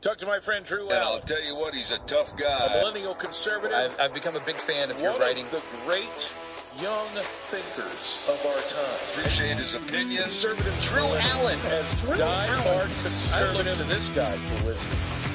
Talk to my friend Drew And I'll tell you what, he's a tough guy. a millennial conservative, I've, I've become a big fan of your one writing. of the great young thinkers of our time. Appreciate his opinion. Conservative Drew Allen. as Drew die-hard Allen. I look to this guy for wisdom.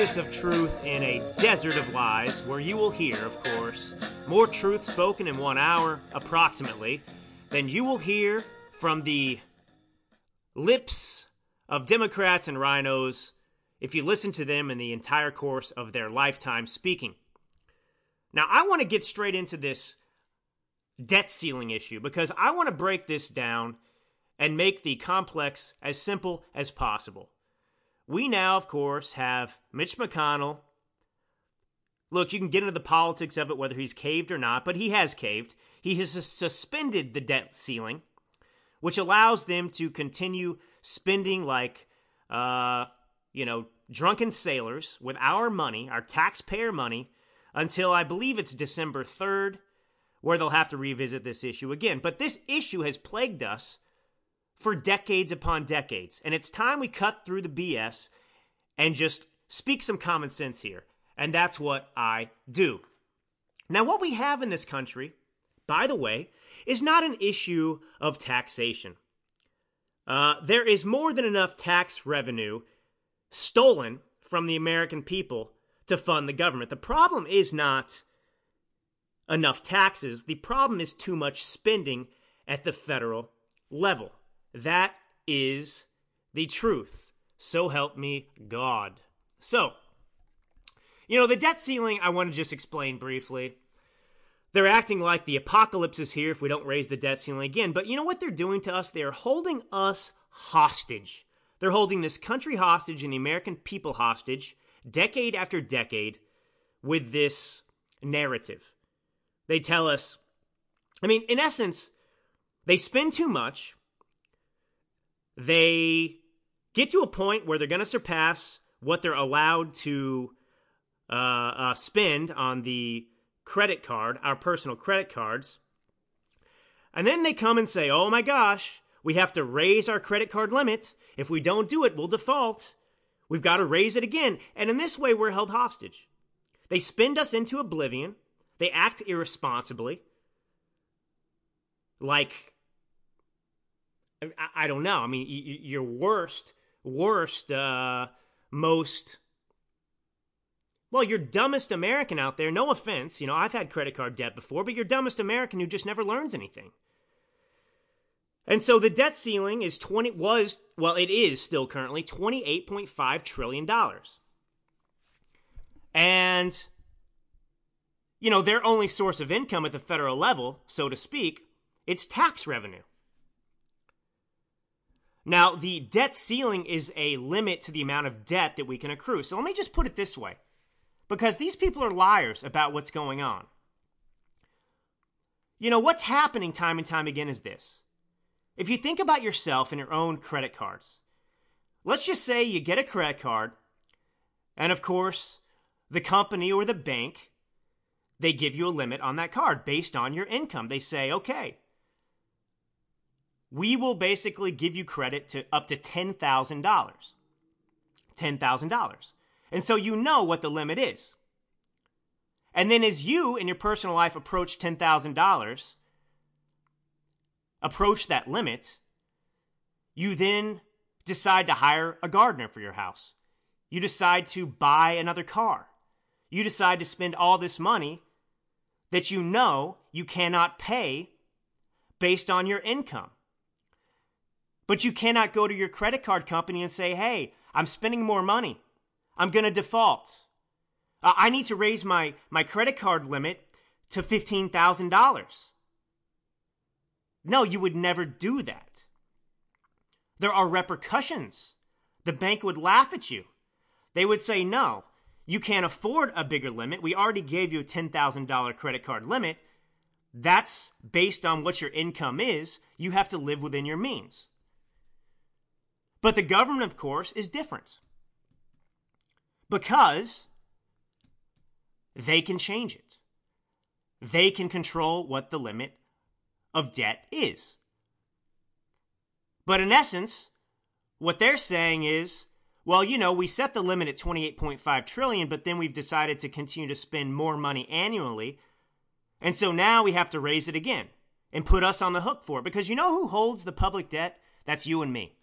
Oasis of truth in a desert of lies, where you will hear, of course, more truth spoken in one hour, approximately, than you will hear from the lips of Democrats and RINOs if you listen to them in the entire course of their lifetime speaking. Now, I want to get straight into this debt ceiling issue because I want to break this down and make the complex as simple as possible. We now, of course, have Mitch McConnell. Look, you can get into the politics of it, whether he's caved or not, but he has caved. He has suspended the debt ceiling, which allows them to continue spending like, uh, you know, drunken sailors with our money, our taxpayer money, until I believe it's December 3rd where they'll have to revisit this issue again. But this issue has plagued us for decades upon decades. And it's time we cut through the BS and just speak some common sense here. And that's what I do. Now, what we have in this country, by the way, is not an issue of taxation. Uh, there is more than enough tax revenue stolen from the American people to fund the government. The problem is not enough taxes. The problem is too much spending at the federal level. That is the truth. So help me God. So, you know, the debt ceiling, I want to just explain briefly. They're acting like the apocalypse is here if we don't raise the debt ceiling again. But you know what they're doing to us? They're holding us hostage. They're holding this country hostage and the American people hostage, decade after decade, with this narrative. They tell us, I mean, in essence, they spend too much. They get to a point where they're going to surpass what they're allowed to uh, uh, spend on the credit card, our personal credit cards. And then they come and say, oh my gosh, we have to raise our credit card limit. If we don't do it, we'll default. We've got to raise it again. And in this way, we're held hostage. They spend us into oblivion. They act irresponsibly. Like, I, I don't know. I mean, y- your worst, worst, uh, most, well, your dumbest American out there, no offense, you know, I've had credit card debt before, but your dumbest American who just never learns anything. And so the debt ceiling is 20 was well it is still currently 28.5 trillion dollars. And you know, their only source of income at the federal level, so to speak, it's tax revenue. Now, the debt ceiling is a limit to the amount of debt that we can accrue. So let me just put it this way because these people are liars about what's going on. You know, what's happening time and time again is this. If you think about yourself and your own credit cards, let's just say you get a credit card, and of course, the company or the bank, they give you a limit on that card based on your income. They say, okay, we will basically give you credit to up to $10,000. $10,000. And so you know what the limit is. And then as you in your personal life approach $10,000, approach that limit, you then decide to hire a gardener for your house. You decide to buy another car. You decide to spend all this money that you know you cannot pay based on your income. But you cannot go to your credit card company and say, hey, I'm spending more money. I'm going to default. I need to raise my, my credit card limit to $15,000. No, you would never do that. There are repercussions. The bank would laugh at you. They would say, no, you can't afford a bigger limit. We already gave you a $10,000 credit card limit. that's based on what your income is. You have to live within your means. But the government, of course, is different because they can change it. They can control what the limit of debt is. But in essence, what they're saying is, well, you know, we set the limit at 28.5 trillion, but then we've decided to continue to spend more money annually. And so now we have to raise it again and put us on the hook for it because you know who holds the public debt? That's you and me.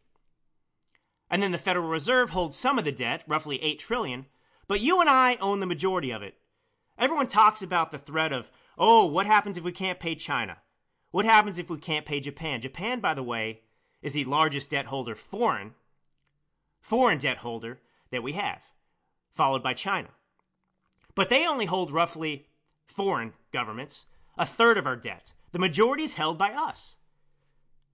And then the Federal Reserve holds some of the debt, roughly 8 trillion, but you and I own the majority of it. Everyone talks about the threat of, oh, what happens if we can't pay China? What happens if we can't pay Japan? Japan, by the way, is the largest debt holder foreign foreign debt holder that we have, followed by China. But they only hold roughly foreign governments a third of our debt. The majority is held by us.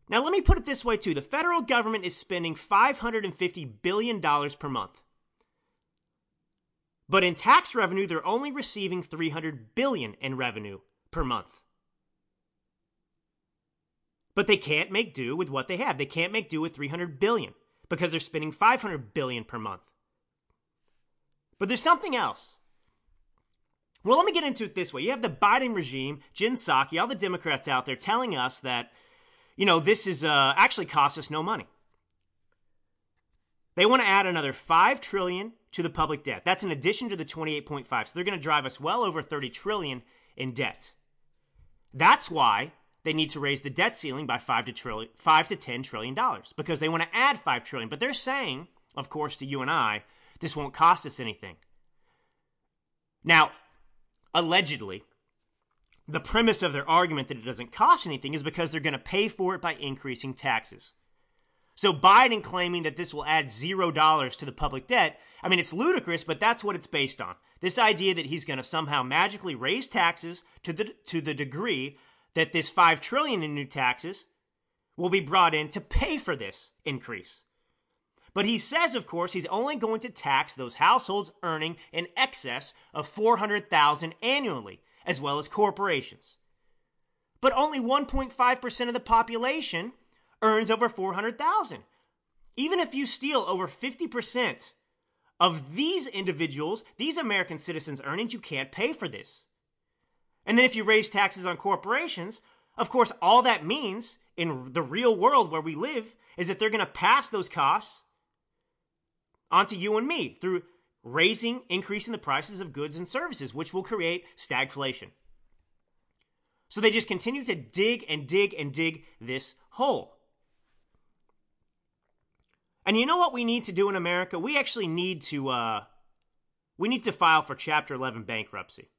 Now, let me put it this way, too. The federal government is spending $550 billion per month. But in tax revenue, they're only receiving 300 billion in revenue per month. But they can't make do with what they have. They can't make do with 300 billion because they're spending 500 billion per month. But there's something else. Well, let me get into it this way. You have the Biden regime, Jen Psaki, all the Democrats out there telling us that, you know, this is uh, actually cost us no money. They want to add another 5 trillion to the public debt. That's in addition to the 28.5. So they're going to drive us well over 30 trillion in debt. That's why they need to raise the debt ceiling by 5 to trillion 5 to 10 trillion dollars because they want to add 5 trillion, but they're saying, of course to you and I, this won't cost us anything. Now, allegedly, the premise of their argument that it doesn't cost anything is because they're going to pay for it by increasing taxes. So Biden claiming that this will add zero dollars to the public debt, I mean, it's ludicrous, but that's what it's based on. This idea that he's going to somehow magically raise taxes to the to the degree that this 5 trillion in new taxes will be brought in to pay for this increase. But he says of course he's only going to tax those households earning in excess of 400,000 annually as well as corporations. But only 1.5% of the population earns over 400,000. Even if you steal over 50% of these individuals, these American citizens' earnings, you can't pay for this. And then if you raise taxes on corporations, of course, all that means in the real world where we live is that they're going to pass those costs onto you and me through raising, increasing the prices of goods and services, which will create stagflation. So they just continue to dig and dig and dig this hole. And you know what we need to do in America? We actually need to uh, we need to file for Chapter 11 bankruptcy.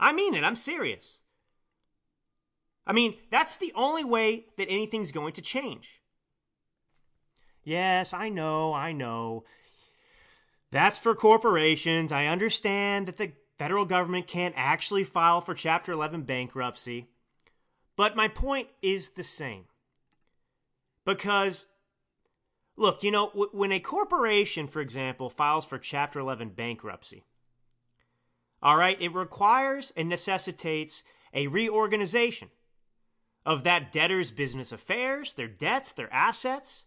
I mean it. I'm serious. I mean, that's the only way that anything's going to change. Yes, I know, I know. That's for corporations. I understand that the federal government can't actually file for Chapter 11 bankruptcy. But my point is the same. Because, look, you know, when a corporation, for example, files for Chapter 11 bankruptcy, all right, it requires and necessitates a reorganization of that debtor's business affairs, their debts, their assets.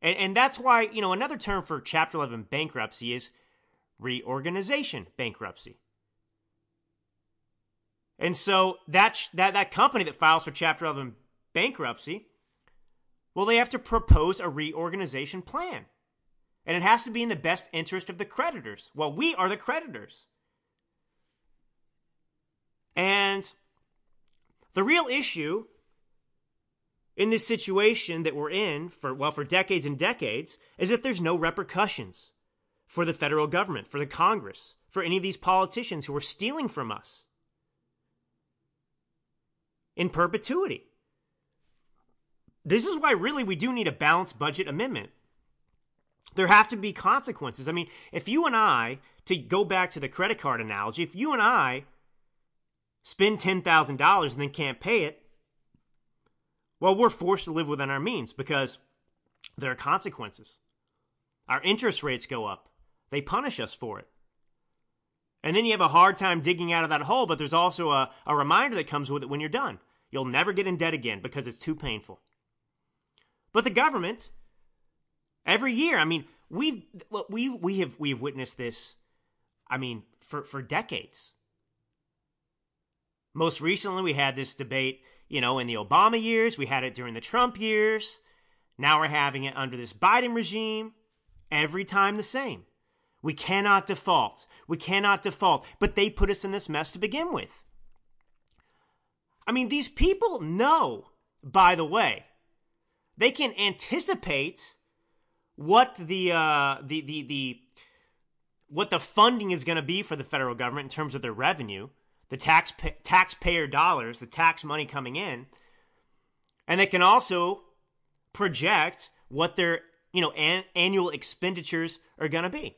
And, and that's why, you know, another term for Chapter 11 bankruptcy is reorganization bankruptcy. And so that, that, that company that files for Chapter 11 bankruptcy, well, they have to propose a reorganization plan. And it has to be in the best interest of the creditors. Well, we are the creditors. And the real issue in this situation that we're in for well for decades and decades is that there's no repercussions for the federal government, for the Congress, for any of these politicians who are stealing from us in perpetuity. This is why really we do need a balanced budget amendment. There have to be consequences. I mean, if you and I, to go back to the credit card analogy, if you and I spend $10,000 and then can't pay it, well, we're forced to live within our means because there are consequences. Our interest rates go up, they punish us for it. And then you have a hard time digging out of that hole, but there's also a, a reminder that comes with it when you're done. You'll never get in debt again because it's too painful. But the government, every year, I mean, we've we we have we have witnessed this. I mean, for for decades. Most recently, we had this debate, you know, in the Obama years. We had it during the Trump years. Now we're having it under this Biden regime. Every time the same. We cannot default. We cannot default. But they put us in this mess to begin with. I mean, these people know, by the way, they can anticipate what the uh, the the the what the funding is going to be for the federal government in terms of their revenue, the tax taxpayer dollars, the tax money coming in, and they can also project what their you know an- annual expenditures are going to be.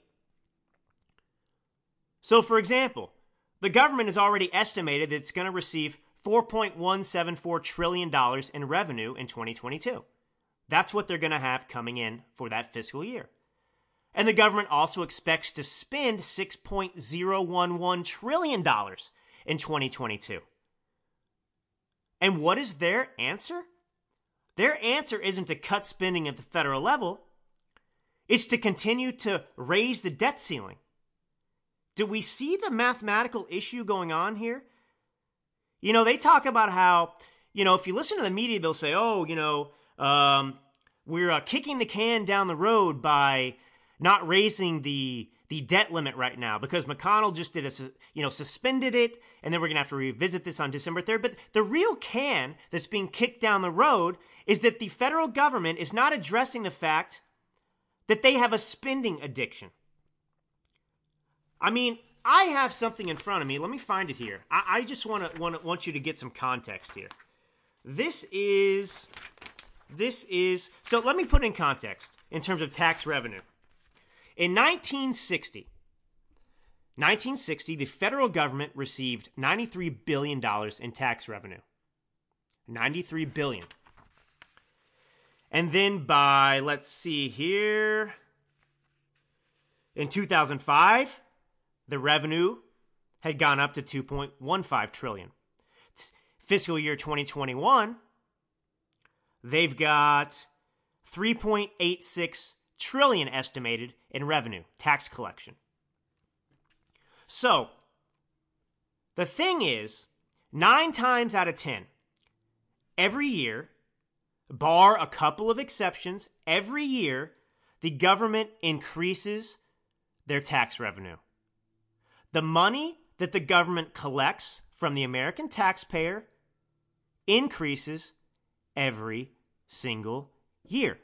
So, for example, the government has already estimated that it's going to receive $4.174 trillion in revenue in 2022. That's what they're going to have coming in for that fiscal year. And the government also expects to spend $6.011 trillion in 2022. And what is their answer? Their answer isn't to cut spending at the federal level, it's to continue to raise the debt ceiling. Do we see the mathematical issue going on here? You know, they talk about how, you know, if you listen to the media, they'll say, oh, you know, um, we're uh, kicking the can down the road by not raising the the debt limit right now because McConnell just did a you know suspended it and then we're going to have to revisit this on December 3rd but the real can that's being kicked down the road is that the federal government is not addressing the fact that they have a spending addiction. I mean, I have something in front of me. Let me find it here. I, I just want to want want you to get some context here. This is this is so. Let me put in context in terms of tax revenue. In 1960, 1960, the federal government received 93 billion dollars in tax revenue. 93 billion. And then by let's see here in 2005 the revenue had gone up to 2.15 trillion. fiscal year 2021, they've got 3.86 trillion estimated in revenue, tax collection. So, the thing is, 9 times out of 10 every year, bar a couple of exceptions, every year the government increases their tax revenue. The money that the government collects from the American taxpayer increases every single year.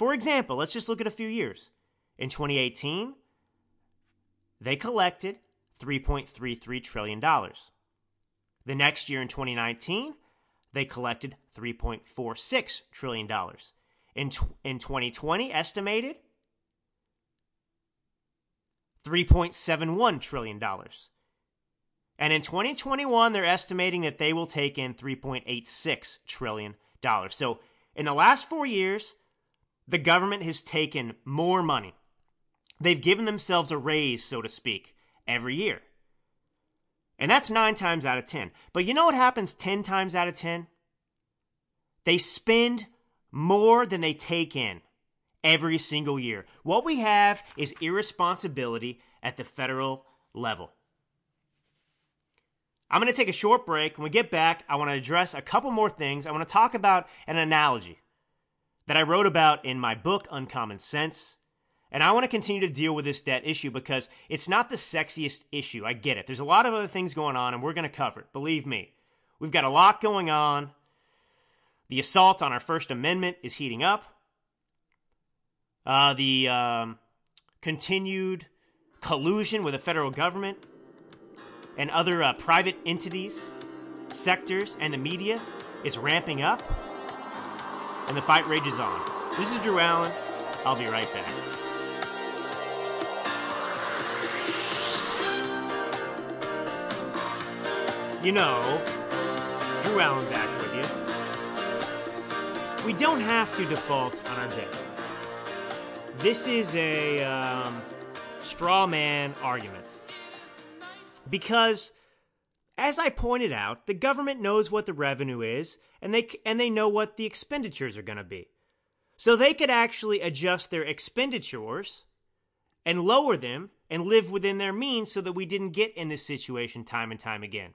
For example, let's just look at a few years. In 2018, they collected $3.33 trillion. The next year in 2019, they collected $3.46 trillion. In, in 2020, estimated $3.71 trillion. And in 2021, they're estimating that they will take in $3.86 trillion. So in the last four years, the government has taken more money. They've given themselves a raise, so to speak, every year. And that's nine times out of 10. But you know what happens 10 times out of 10? They spend more than they take in every single year. What we have is irresponsibility at the federal level. I'm going to take a short break. When we get back, I want to address a couple more things. I want to talk about an analogy that I wrote about in my book, Uncommon Sense. And I want to continue to deal with this debt issue because it's not the sexiest issue. I get it. There's a lot of other things going on, and we're going to cover it. Believe me. We've got a lot going on. The assault on our First Amendment is heating up. Uh, the um, continued collusion with the federal government and other uh, private entities, sectors, and the media is ramping up, and the fight rages on. This is Drew Allen. I'll be right back. You know, Drew Allen back with you. We don't have to default on our debt. This is a um, straw man argument. because as I pointed out, the government knows what the revenue is and they and they know what the expenditures are going to be. So they could actually adjust their expenditures and lower them and live within their means so that we didn't get in this situation time and time again.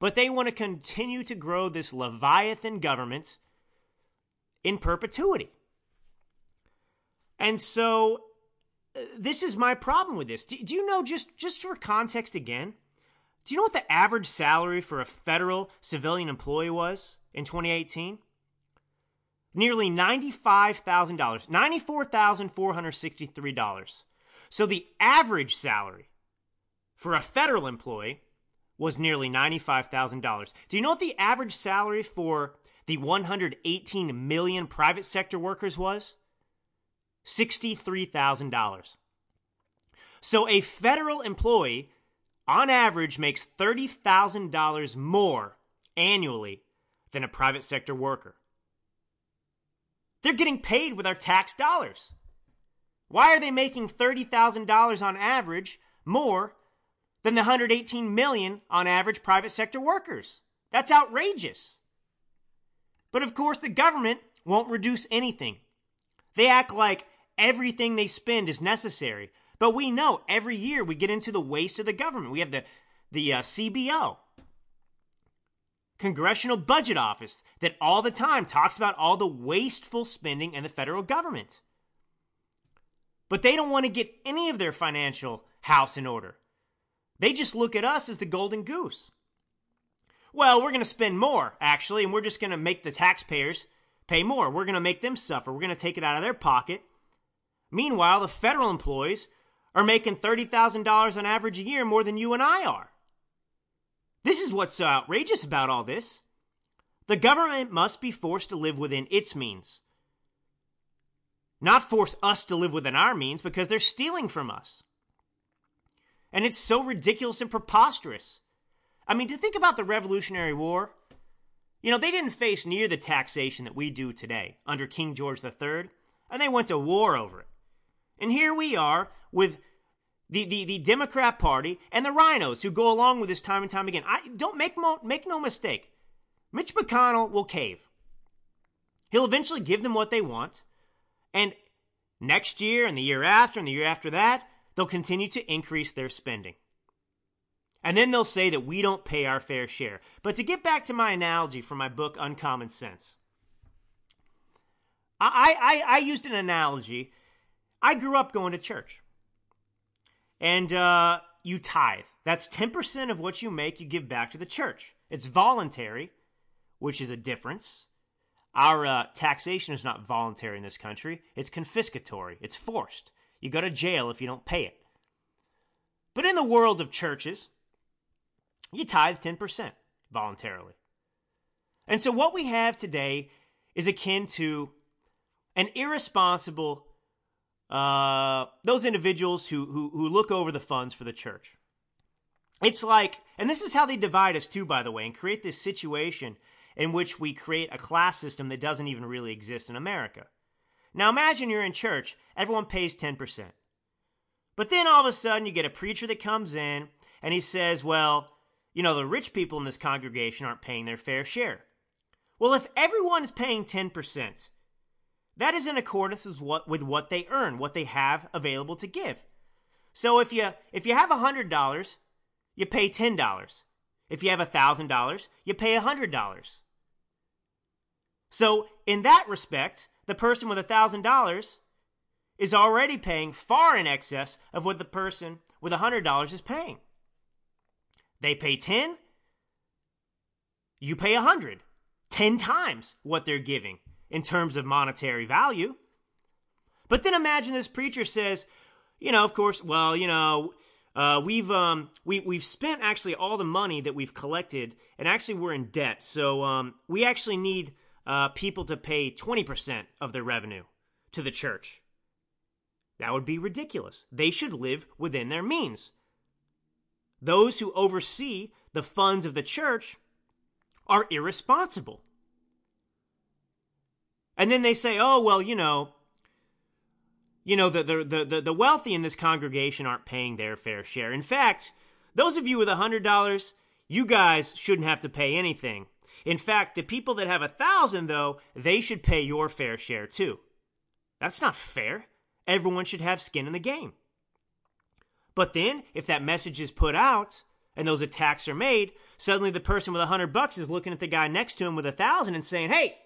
But they want to continue to grow this Leviathan government in perpetuity. And so uh, this is my problem with this. Do, do, you know, just, just for context again, do you know what the average salary for a federal civilian employee was in 2018? Nearly $95,000, $94,463. So the average salary for a federal employee was nearly $95,000. Do you know what the average salary for the 118 million private sector workers was? $63,000. So a federal employee on average makes $30,000 more annually than a private sector worker. They're getting paid with our tax dollars. Why are they making $30,000 on average more than the 118 million on average private sector workers? That's outrageous. But of course, the government won't reduce anything. They act like everything they spend is necessary. But we know every year we get into the waste of the government. We have the, the uh, CBO, Congressional Budget Office, that all the time talks about all the wasteful spending in the federal government. But they don't want to get any of their financial house in order. They just look at us as the golden goose. Well, we're going to spend more, actually, and we're just going to make the taxpayers pay more. We're going to make them suffer. We're going to take it out of their pocket. Meanwhile, the federal employees are making $30,000 on average a year more than you and I are. This is what's so outrageous about all this. The government must be forced to live within its means not force us to live within our means because they're stealing from us. And it's so ridiculous and preposterous. I mean, to think about the Revolutionary War, you know, they didn't face near the taxation that we do today under King George III, and they went to war over it. And here we are with the, the, the Democrat Party and the RINOs who go along with this time and time again. I don't make mo- make no mistake. Mitch McConnell will cave. He'll eventually give them what they want. And next year and the year after and the year after that, they'll continue to increase their spending. And then they'll say that we don't pay our fair share. But to get back to my analogy from my book, Uncommon Sense, I, I, I used an analogy. I grew up going to church. And uh, you tithe. That's 10% of what you make, you give back to the church. It's voluntary, which is a difference. Our uh, taxation is not voluntary in this country, it's confiscatory, it's forced. You go to jail if you don't pay it. But in the world of churches, you tithe 10% voluntarily. And so what we have today is akin to an irresponsible, uh, those individuals who, who, who look over the funds for the church. It's like, and this is how they divide us too, by the way, and create this situation in which we create a class system that doesn't even really exist in America. Now imagine you're in church, everyone pays 10%. But then all of a sudden you get a preacher that comes in and he says, well, you know, the rich people in this congregation aren't paying their fair share. Well, if everyone is paying 10%, that is in accordance with what, with what they earn, what they have available to give. So if you if you have $100, you pay $10. If you have $1,000, you pay $100. So, in that respect, the person with $1,000 is already paying far in excess of what the person with $100 is paying. They pay 10, you pay 100, 10 times what they're giving in terms of monetary value. But then imagine this preacher says, you know, of course, well, you know, uh, we've um, we we've spent actually all the money that we've collected, and actually we're in debt. So um, we actually need uh, people to pay 20% of their revenue to the church. That would be ridiculous. They should live within their means. Those who oversee the funds of the church are irresponsible. And then they say, oh, well, you know, you know, the, the, the, the wealthy in this congregation aren't paying their fair share. In fact, Those of you with a $100, you guys shouldn't have to pay anything. In fact, the people that have a thousand, though, they should pay your fair share too. That's not fair. Everyone should have skin in the game. But then, if that message is put out and those attacks are made, suddenly the person with a hundred bucks is looking at the guy next to him with a thousand and saying, "Hey,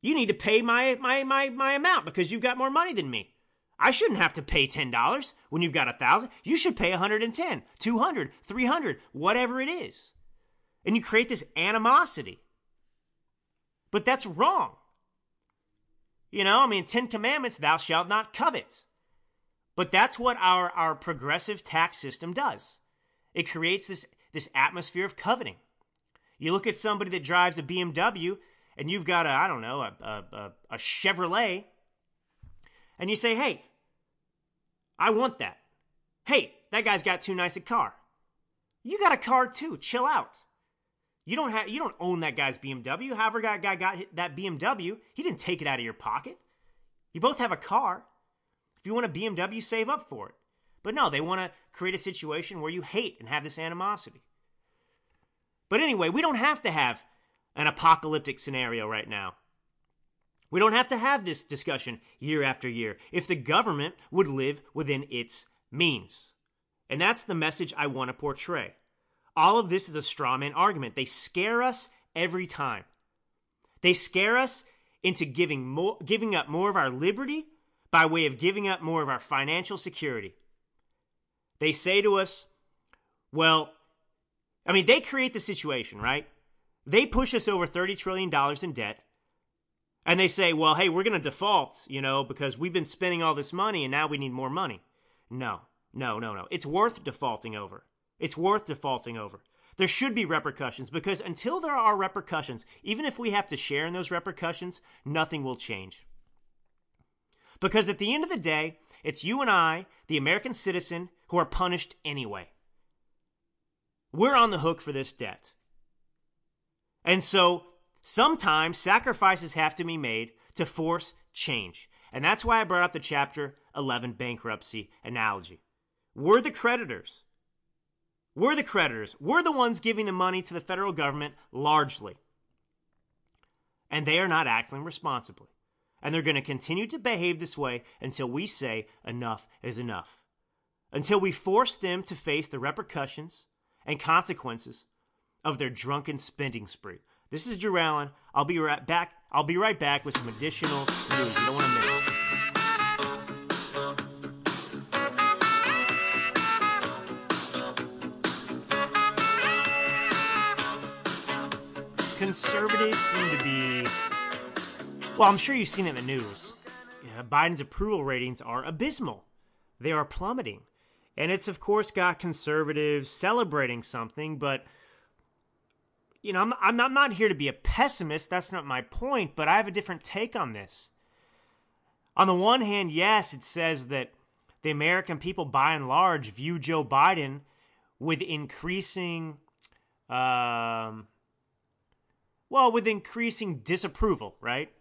you need to pay my my my my amount because you've got more money than me. I shouldn't have to pay $10 when you've got a thousand. You should pay 110, 200, 300, whatever it is." And you create this animosity. But that's wrong. You know, I mean, Ten Commandments, thou shalt not covet. But that's what our, our progressive tax system does. It creates this, this atmosphere of coveting. You look at somebody that drives a BMW and you've got a, I don't know, a, a, a Chevrolet, and you say, hey, I want that. Hey, that guy's got too nice a car. You got a car too. Chill out. You don't have you don't own that guy's BMW. However, that guy got that BMW, he didn't take it out of your pocket. You both have a car. If you want a BMW, save up for it. But no, they want to create a situation where you hate and have this animosity. But anyway, we don't have to have an apocalyptic scenario right now. We don't have to have this discussion year after year if the government would live within its means. And that's the message I want to portray. All of this is a straw man argument. They scare us every time. They scare us into giving more, giving up more of our liberty by way of giving up more of our financial security. They say to us, well, I mean, they create the situation, right? They push us over $30 trillion in debt. And they say, well, hey, we're going to default, you know, because we've been spending all this money and now we need more money. No, no, no, no. It's worth defaulting over. It's worth defaulting over. There should be repercussions because until there are repercussions, even if we have to share in those repercussions, nothing will change. Because at the end of the day, it's you and I, the American citizen, who are punished anyway. We're on the hook for this debt. And so sometimes sacrifices have to be made to force change. And that's why I brought up the chapter 11 bankruptcy analogy. We're the creditors. We're the creditors. We're the ones giving the money to the federal government largely. And they are not acting responsibly. And they're going to continue to behave this way until we say enough is enough. Until we force them to face the repercussions and consequences of their drunken spending spree. This is Drew Allen. I'll be right back. I'll be right back with some additional news. You don't want to miss it. Conservatives seem to be well, I'm sure you've seen it in the news. Biden's approval ratings are abysmal. They are plummeting. And it's, of course, got conservatives celebrating something, but, you know, I'm, I'm, not, I'm not here to be a pessimist. That's not my point, but I have a different take on this. On the one hand, yes, it says that the American people, by and large, view Joe Biden with increasing, um, well, with increasing disapproval, right?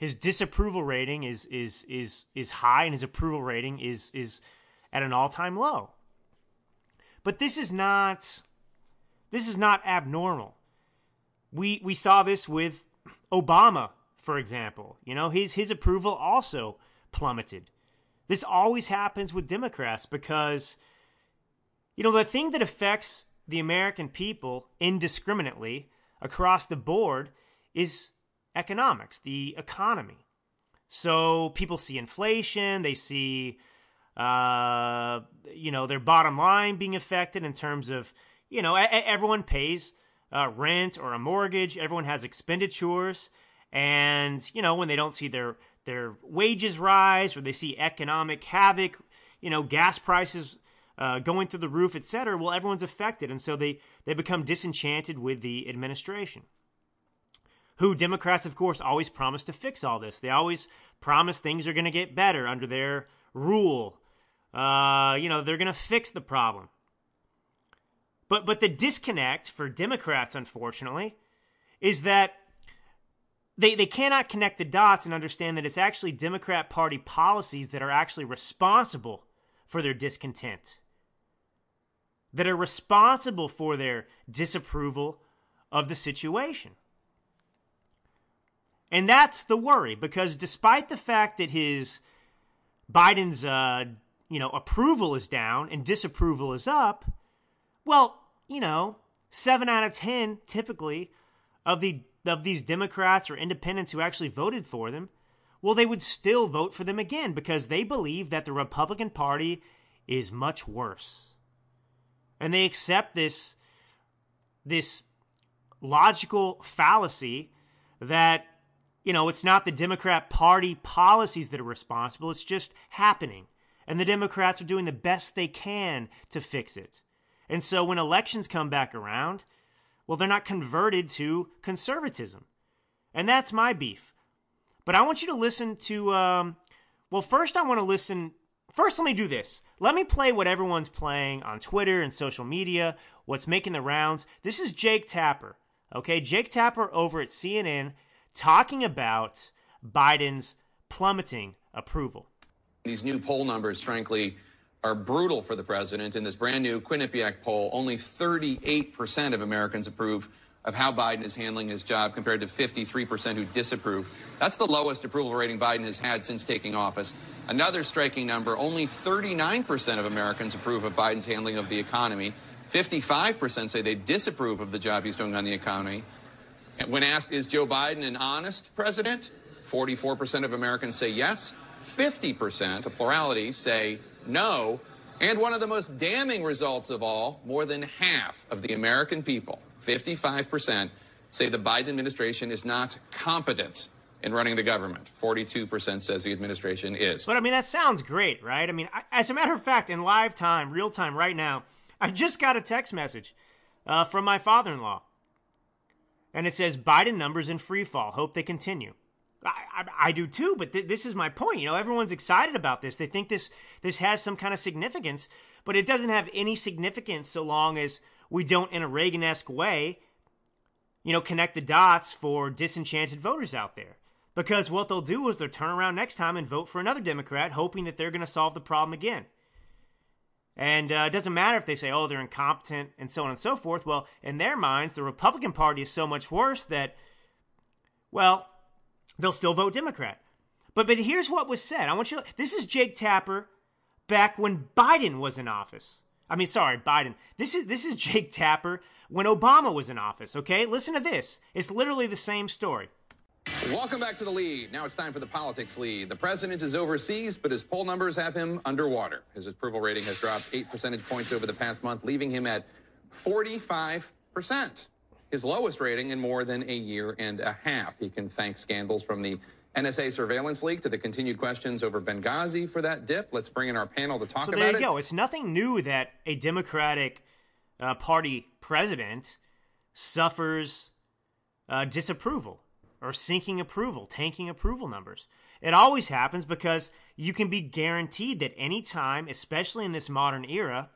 his disapproval rating is is is is high and his approval rating is is at an all-time low. But this is not this is not abnormal. We we saw this with Obama, for example. You know, his his approval also plummeted. This always happens with Democrats because you know, the thing that affects the American people indiscriminately across the board is economics, the economy. So people see inflation, they see, uh, you know, their bottom line being affected in terms of, you know, everyone pays uh, rent or a mortgage, everyone has expenditures, and you know when they don't see their their wages rise or they see economic havoc, you know, gas prices. Uh, going through the roof, etc. Well, everyone's affected, and so they they become disenchanted with the administration who Democrats, of course, always promise to fix all this. They always promise things are going to get better under their rule. Uh, you know, they're going to fix the problem. But but the disconnect for Democrats, unfortunately, is that they, they cannot connect the dots and understand that it's actually Democrat Party policies that are actually responsible for their discontent. that are responsible for their disapproval of the situation. And that's the worry because despite the fact that his Biden's uh, you know approval is down and disapproval is up, well, you know, 7 out of 10 typically of the of these Democrats or independents who actually voted for them, well they would still vote for them again because they believe that the Republican Party is much worse. And they accept this this logical fallacy that you know, it's not the Democrat Party policies that are responsible, it's just happening. And the Democrats are doing the best they can to fix it. And so when elections come back around, well, they're not converted to conservatism. And that's my beef. But I want you to listen to, um, well, first I want to listen. First, let me do this. Let me play what everyone's playing on Twitter and social media, what's making the rounds. This is Jake Tapper. Okay, Jake Tapper over at CNN talking about Biden's plummeting approval. These new poll numbers, frankly, are brutal for the president. In this brand new Quinnipiac poll, only 38% of Americans approve of how Biden is handling his job compared to 53% who disapprove. That's the lowest approval rating Biden has had since taking office. Another striking number only 39% of Americans approve of Biden's handling of the economy. 55% say they disapprove of the job he's doing on the economy. When asked, is Joe Biden an honest president? 44% of Americans say yes. 50%, a plurality, say no. And one of the most damning results of all, more than half of the American people, 55%, say the Biden administration is not competent in running the government. 42% says the administration is. But I mean, that sounds great, right? I mean, as a matter of fact, in live time, real time, right now, I just got a text message uh, from my father in law and it says Biden numbers in free fall. Hope they continue. I, I, do too, but th- this is my point. You know, everyone's excited about this. They think this this has some kind of significance, but it doesn't have any significance so long as we don't, in a Reagan-esque way, you know, connect the dots for disenchanted voters out there. Because what they'll do is they'll turn around next time and vote for another Democrat, hoping that they're going to solve the problem again. And uh, it doesn't matter if they say, oh, they're incompetent and so on and so forth. Well, in their minds, the Republican Party is so much worse that, well, they'll still vote Democrat. But but here's what was said. I want you. To, this is Jake Tapper back when Biden was in office. I mean, sorry, Biden. This is this is Jake Tapper when Obama was in office. Okay, listen to this. It's literally the same story. Welcome back to the lead. Now it's time for the politics lead. The president is overseas, but his poll numbers have him underwater. His approval rating has dropped eight percentage points over the past month, leaving him at 45%, his lowest rating in more than a year and a half. He can thank scandals from the NSA surveillance leak to the continued questions over Benghazi for that dip. Let's bring in our panel to talk so about there you it. go. It's nothing new that a Democratic uh, Party president suffers uh, disapproval or sinking approval, tanking approval numbers. It always happens because you can be guaranteed that any time, especially in this modern era,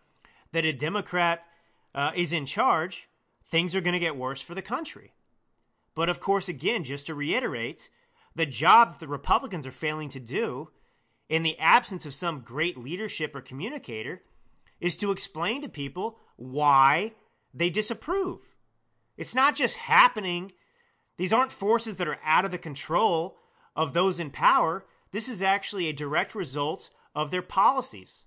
that a Democrat uh, is in charge, things are going to get worse for the country. But of course, again, just to reiterate, the job that the Republicans are failing to do, in the absence of some great leadership or communicator, is to explain to people why they disapprove. It's not just happening these aren't forces that are out of the control of those in power. This is actually a direct result of their policies.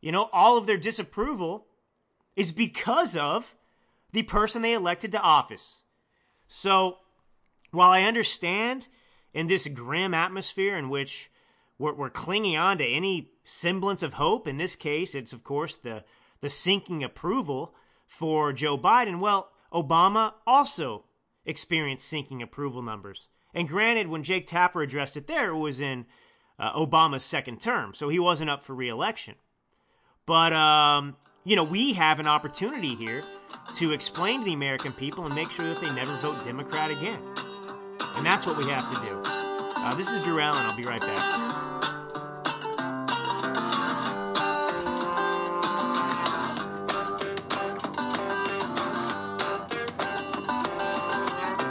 You know, all of their disapproval is because of the person they elected to office. So, while I understand in this grim atmosphere in which we're, we're clinging on to any semblance of hope, in this case, it's of course the, the sinking approval for Joe Biden. Well, Obama also experienced sinking approval numbers. And granted, when Jake Tapper addressed it there, it was in uh, Obama's second term, so he wasn't up for reelection. But, um, you know, we have an opportunity here to explain to the American people and make sure that they never vote Democrat again. And that's what we have to do. Uh, this is Drew Allen. I'll be right back.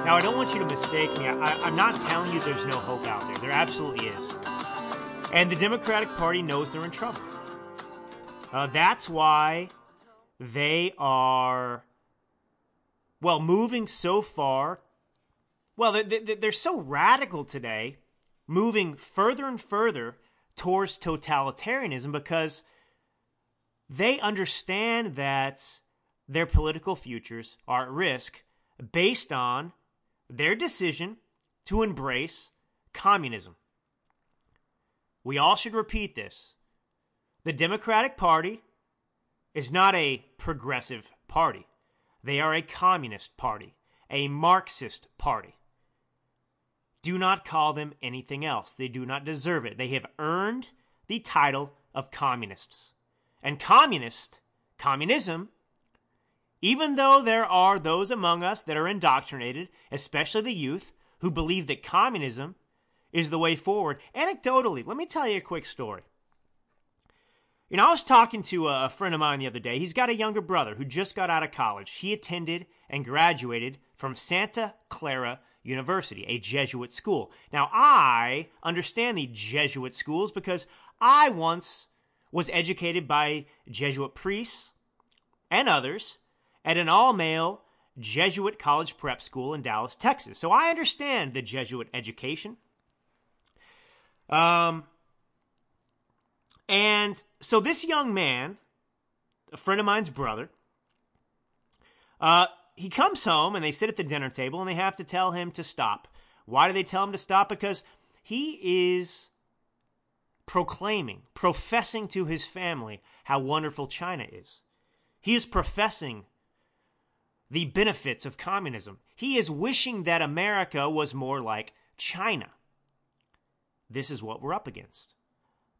Now, I don't want you to mistake me. I, am not telling you there's no hope out there. There absolutely is. And the Democratic Party knows they're in trouble. Uh, that's why they are, well, moving so far. Well, they're so radical today, moving further and further towards totalitarianism because they understand that their political futures are at risk based on their decision to embrace communism. We all should repeat this. The Democratic Party is not a progressive party. They are a communist party, a Marxist party. Do not call them anything else. They do not deserve it. They have earned the title of communists. And communist, communism, even though there are those among us that are indoctrinated, especially the youth, who believe that communism is the way forward, anecdotally, let me tell you a quick story. You know, I was talking to a friend of mine the other day. He's got a younger brother who just got out of college. He attended and graduated from Santa Clara University, a Jesuit school. Now, I understand the Jesuit schools because I once was educated by Jesuit priests and others at an all male Jesuit college prep school in Dallas, Texas. So I understand the Jesuit education. Um, and so this young man, a friend of mine's brother, uh, he comes home and they sit at the dinner table and they have to tell him to stop. Why do they tell him to stop? Because he is proclaiming, professing to his family how wonderful China is. He is professing the benefits of communism. He is wishing that America was more like China. This is what we're up against.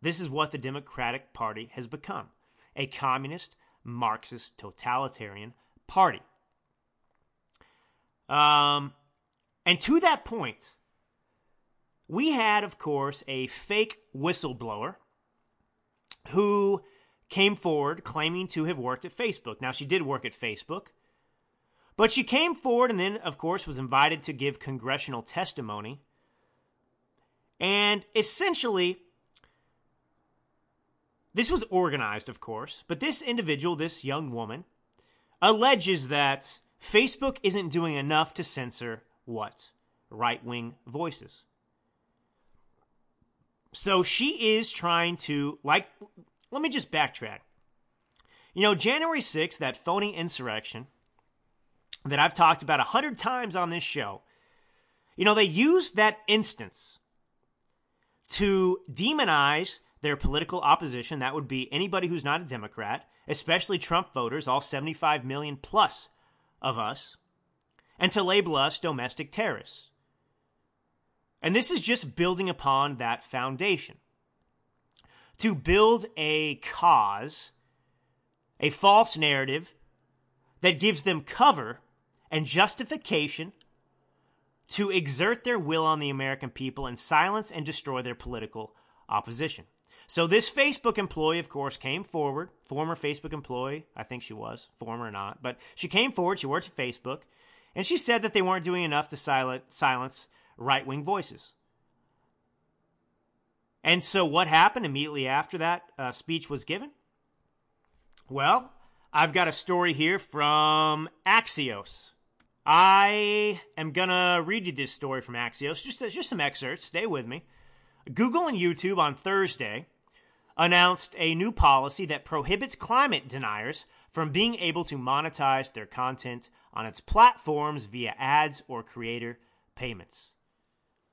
This is what the Democratic Party has become a communist, Marxist, totalitarian party. Um, and to that point, we had, of course, a fake whistleblower who came forward claiming to have worked at Facebook. Now, she did work at Facebook, but she came forward and then, of course, was invited to give congressional testimony. And essentially, this was organized, of course, but this individual, this young woman, alleges that Facebook isn't doing enough to censor what? Right wing voices. So she is trying to, like, let me just backtrack. You know, January 6th, that phony insurrection that I've talked about a hundred times on this show, you know, they used that instance to demonize their political opposition, that would be anybody who's not a Democrat, especially Trump voters, all 75 million plus of us, and to label us domestic terrorists. And this is just building upon that foundation. To build a cause, a false narrative that gives them cover and justification to exert their will on the American people and silence and destroy their political opposition. So this Facebook employee, of course, came forward, former Facebook employee, I think she was, former or not, but she came forward, she worked at Facebook, and she said that they weren't doing enough to silence right wing voices. And so what happened immediately after that uh, speech was given? Well, I've got a story here from Axios. I am going to read you this story from Axios, just, just some excerpts. Stay with me. Google and YouTube on Thursday announced a new policy that prohibits climate deniers from being able to monetize their content on its platforms via ads or creator payments.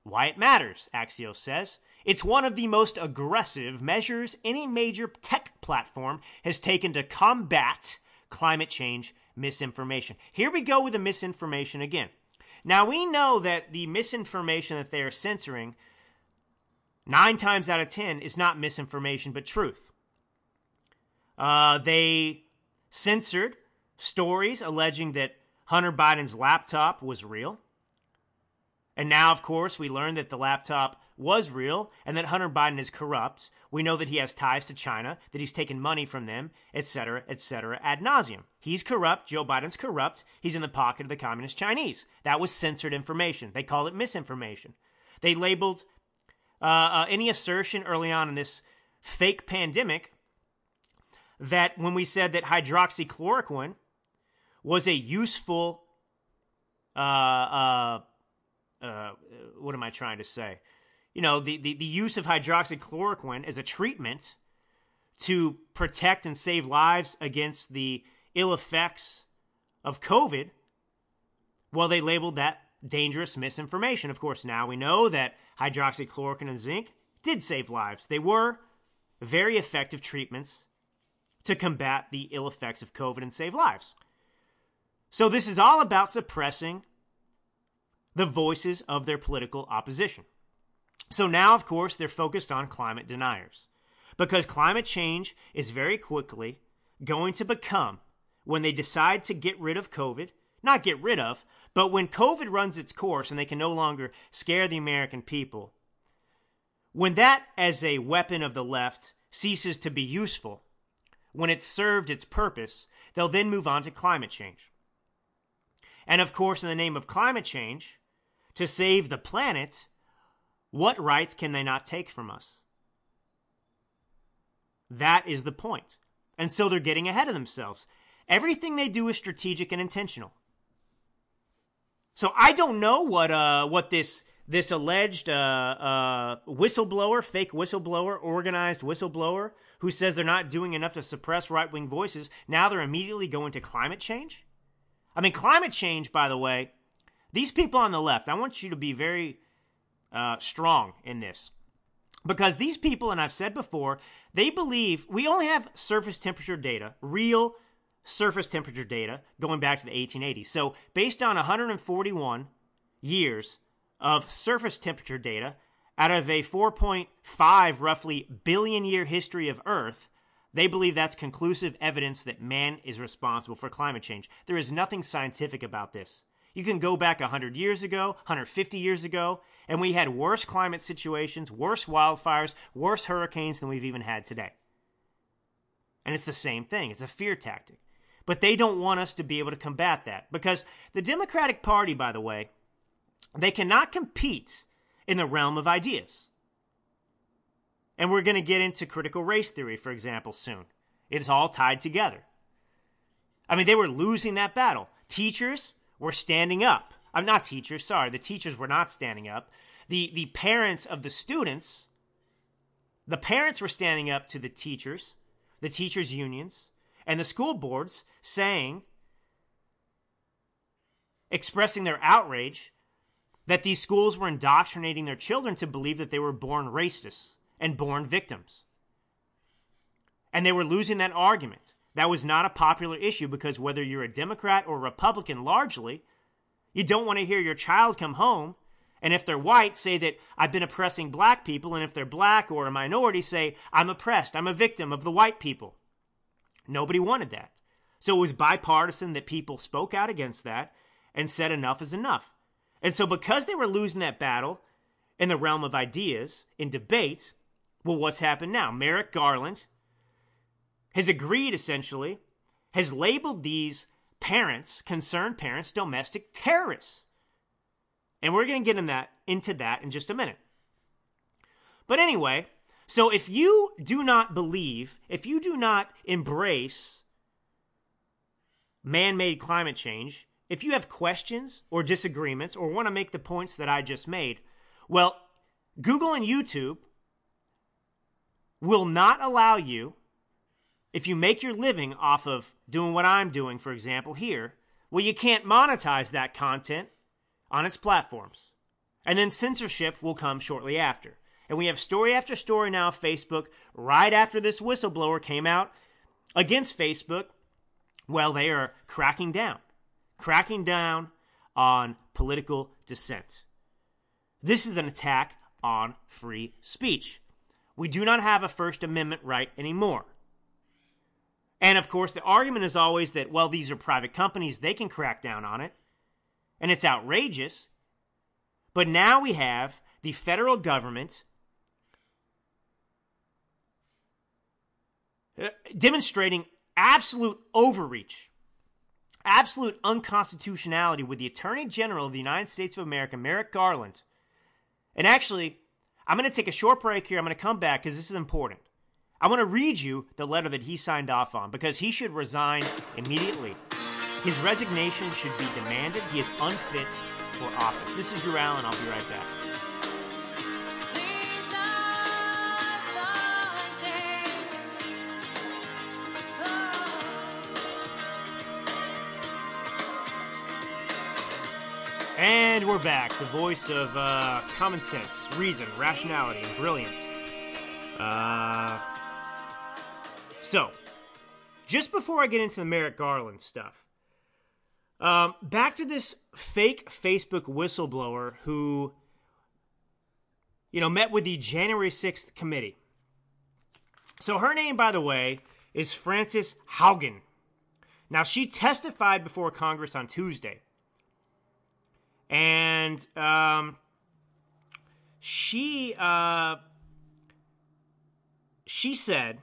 Why it matters, Axios says. It's one of the most aggressive measures any major tech platform has taken to combat climate change misinformation. Here we go with the misinformation again. Now, we know that the misinformation that they are censoring nine times out of ten is not misinformation but truth. Uh, they censored stories alleging that Hunter Biden's laptop was real. And now, of course, we learn that the laptop was real and that Hunter Biden is corrupt. We know that he has ties to China, that he's taken money from them, etc., etc., ad nauseum. He's corrupt. Joe Biden's corrupt. He's in the pocket of the communist Chinese. That was censored information. They call it misinformation. They labeled uh, uh, any assertion early on in this fake pandemic that when we said that hydroxychloroquine was a useful, uh, uh, uh, what am I trying to say? You know, the, the, the use of hydroxychloroquine as a treatment to protect and save lives against the ill effects of COVID, well, they labeled that dangerous misinformation. Of course, now we know that hydroxychloroquine and zinc did save lives. They were very effective treatments to combat the ill effects of COVID and save lives. So, this is all about suppressing the voices of their political opposition. So, now, of course, they're focused on climate deniers because climate change is very quickly going to become, when they decide to get rid of COVID, not get rid of, but when COVID runs its course and they can no longer scare the American people, when that as a weapon of the left ceases to be useful, when it's served its purpose, they'll then move on to climate change. And of course, in the name of climate change, to save the planet, what rights can they not take from us? That is the point. And so they're getting ahead of themselves. Everything they do is strategic and intentional. So I don't know what uh what this this alleged uh, uh, whistleblower, fake whistleblower, organized whistleblower who says they're not doing enough to suppress right wing voices. Now they're immediately going to climate change. I mean, climate change, by the way, these people on the left. I want you to be very uh, strong in this because these people, and I've said before, they believe we only have surface temperature data, real surface temperature data going back to the 1880s. So, based on 141 years of surface temperature data out of a 4.5 roughly billion year history of Earth, they believe that's conclusive evidence that man is responsible for climate change. There is nothing scientific about this. You can go back 100 years ago, 150 years ago, and we had worse climate situations, worse wildfires, worse hurricanes than we've even had today. And it's the same thing. It's a fear tactic. But they don't want us to be able to combat that because the Democratic Party, by the way, they cannot compete in the realm of ideas. And we're going to get into critical race theory, for example, soon. It's all tied together. I mean, they were losing that battle. Teachers were standing up. I'm not teachers, sorry. The teachers were not standing up. The, the parents of the students, the parents were standing up to the teachers, the teachers' unions, and the school boards saying, expressing their outrage that these schools were indoctrinating their children to believe that they were born racists and born victims. And they were losing that argument. That was not a popular issue because whether you're a Democrat or Republican largely, you don't want to hear your child come home and if they're white, say that I've been oppressing black people, and if they're black or a minority, say I'm oppressed, I'm a victim of the white people. Nobody wanted that. So it was bipartisan that people spoke out against that and said enough is enough. And so, because they were losing that battle in the realm of ideas, in debates, well, what's happened now? Merrick Garland has agreed, essentially, has labeled these parents, concerned parents, domestic terrorists. And we're going to get in that, into that in just a minute. But anyway, so if you do not believe, if you do not embrace man made climate change, if you have questions or disagreements or want to make the points that I just made, well, Google and YouTube will not allow you, if you make your living off of doing what I'm doing, for example, here, well, you can't monetize that content on its platforms. And then censorship will come shortly after. And we have story after story now of Facebook right after this whistleblower came out against Facebook. Well, they are cracking down cracking down on political dissent. This is an attack on free speech. We do not have a First Amendment right anymore. And of course, the argument is always that, well, these are private companies, they can crack down on it. And it's outrageous. But now we have the federal government demonstrating absolute overreach absolute unconstitutionality with the Attorney General of the United States of America, Merrick Garland. And actually, I'm going to take a short break here. I'm going to come back because this is important. I want to read you the letter that he signed off on because he should resign immediately. His resignation should be demanded. He is unfit for office. This is Drew Allen. I'll be right back. And we're back. The voice of uh, common sense, reason, rationality, and brilliance. Uh, so, just before I get into the Merrick Garland stuff, um, back to this fake Facebook whistleblower who, you know, met with the January 6th committee. So, her name, by the way, is Frances Haugen. Now, she testified before Congress on Tuesday and um, she uh, she said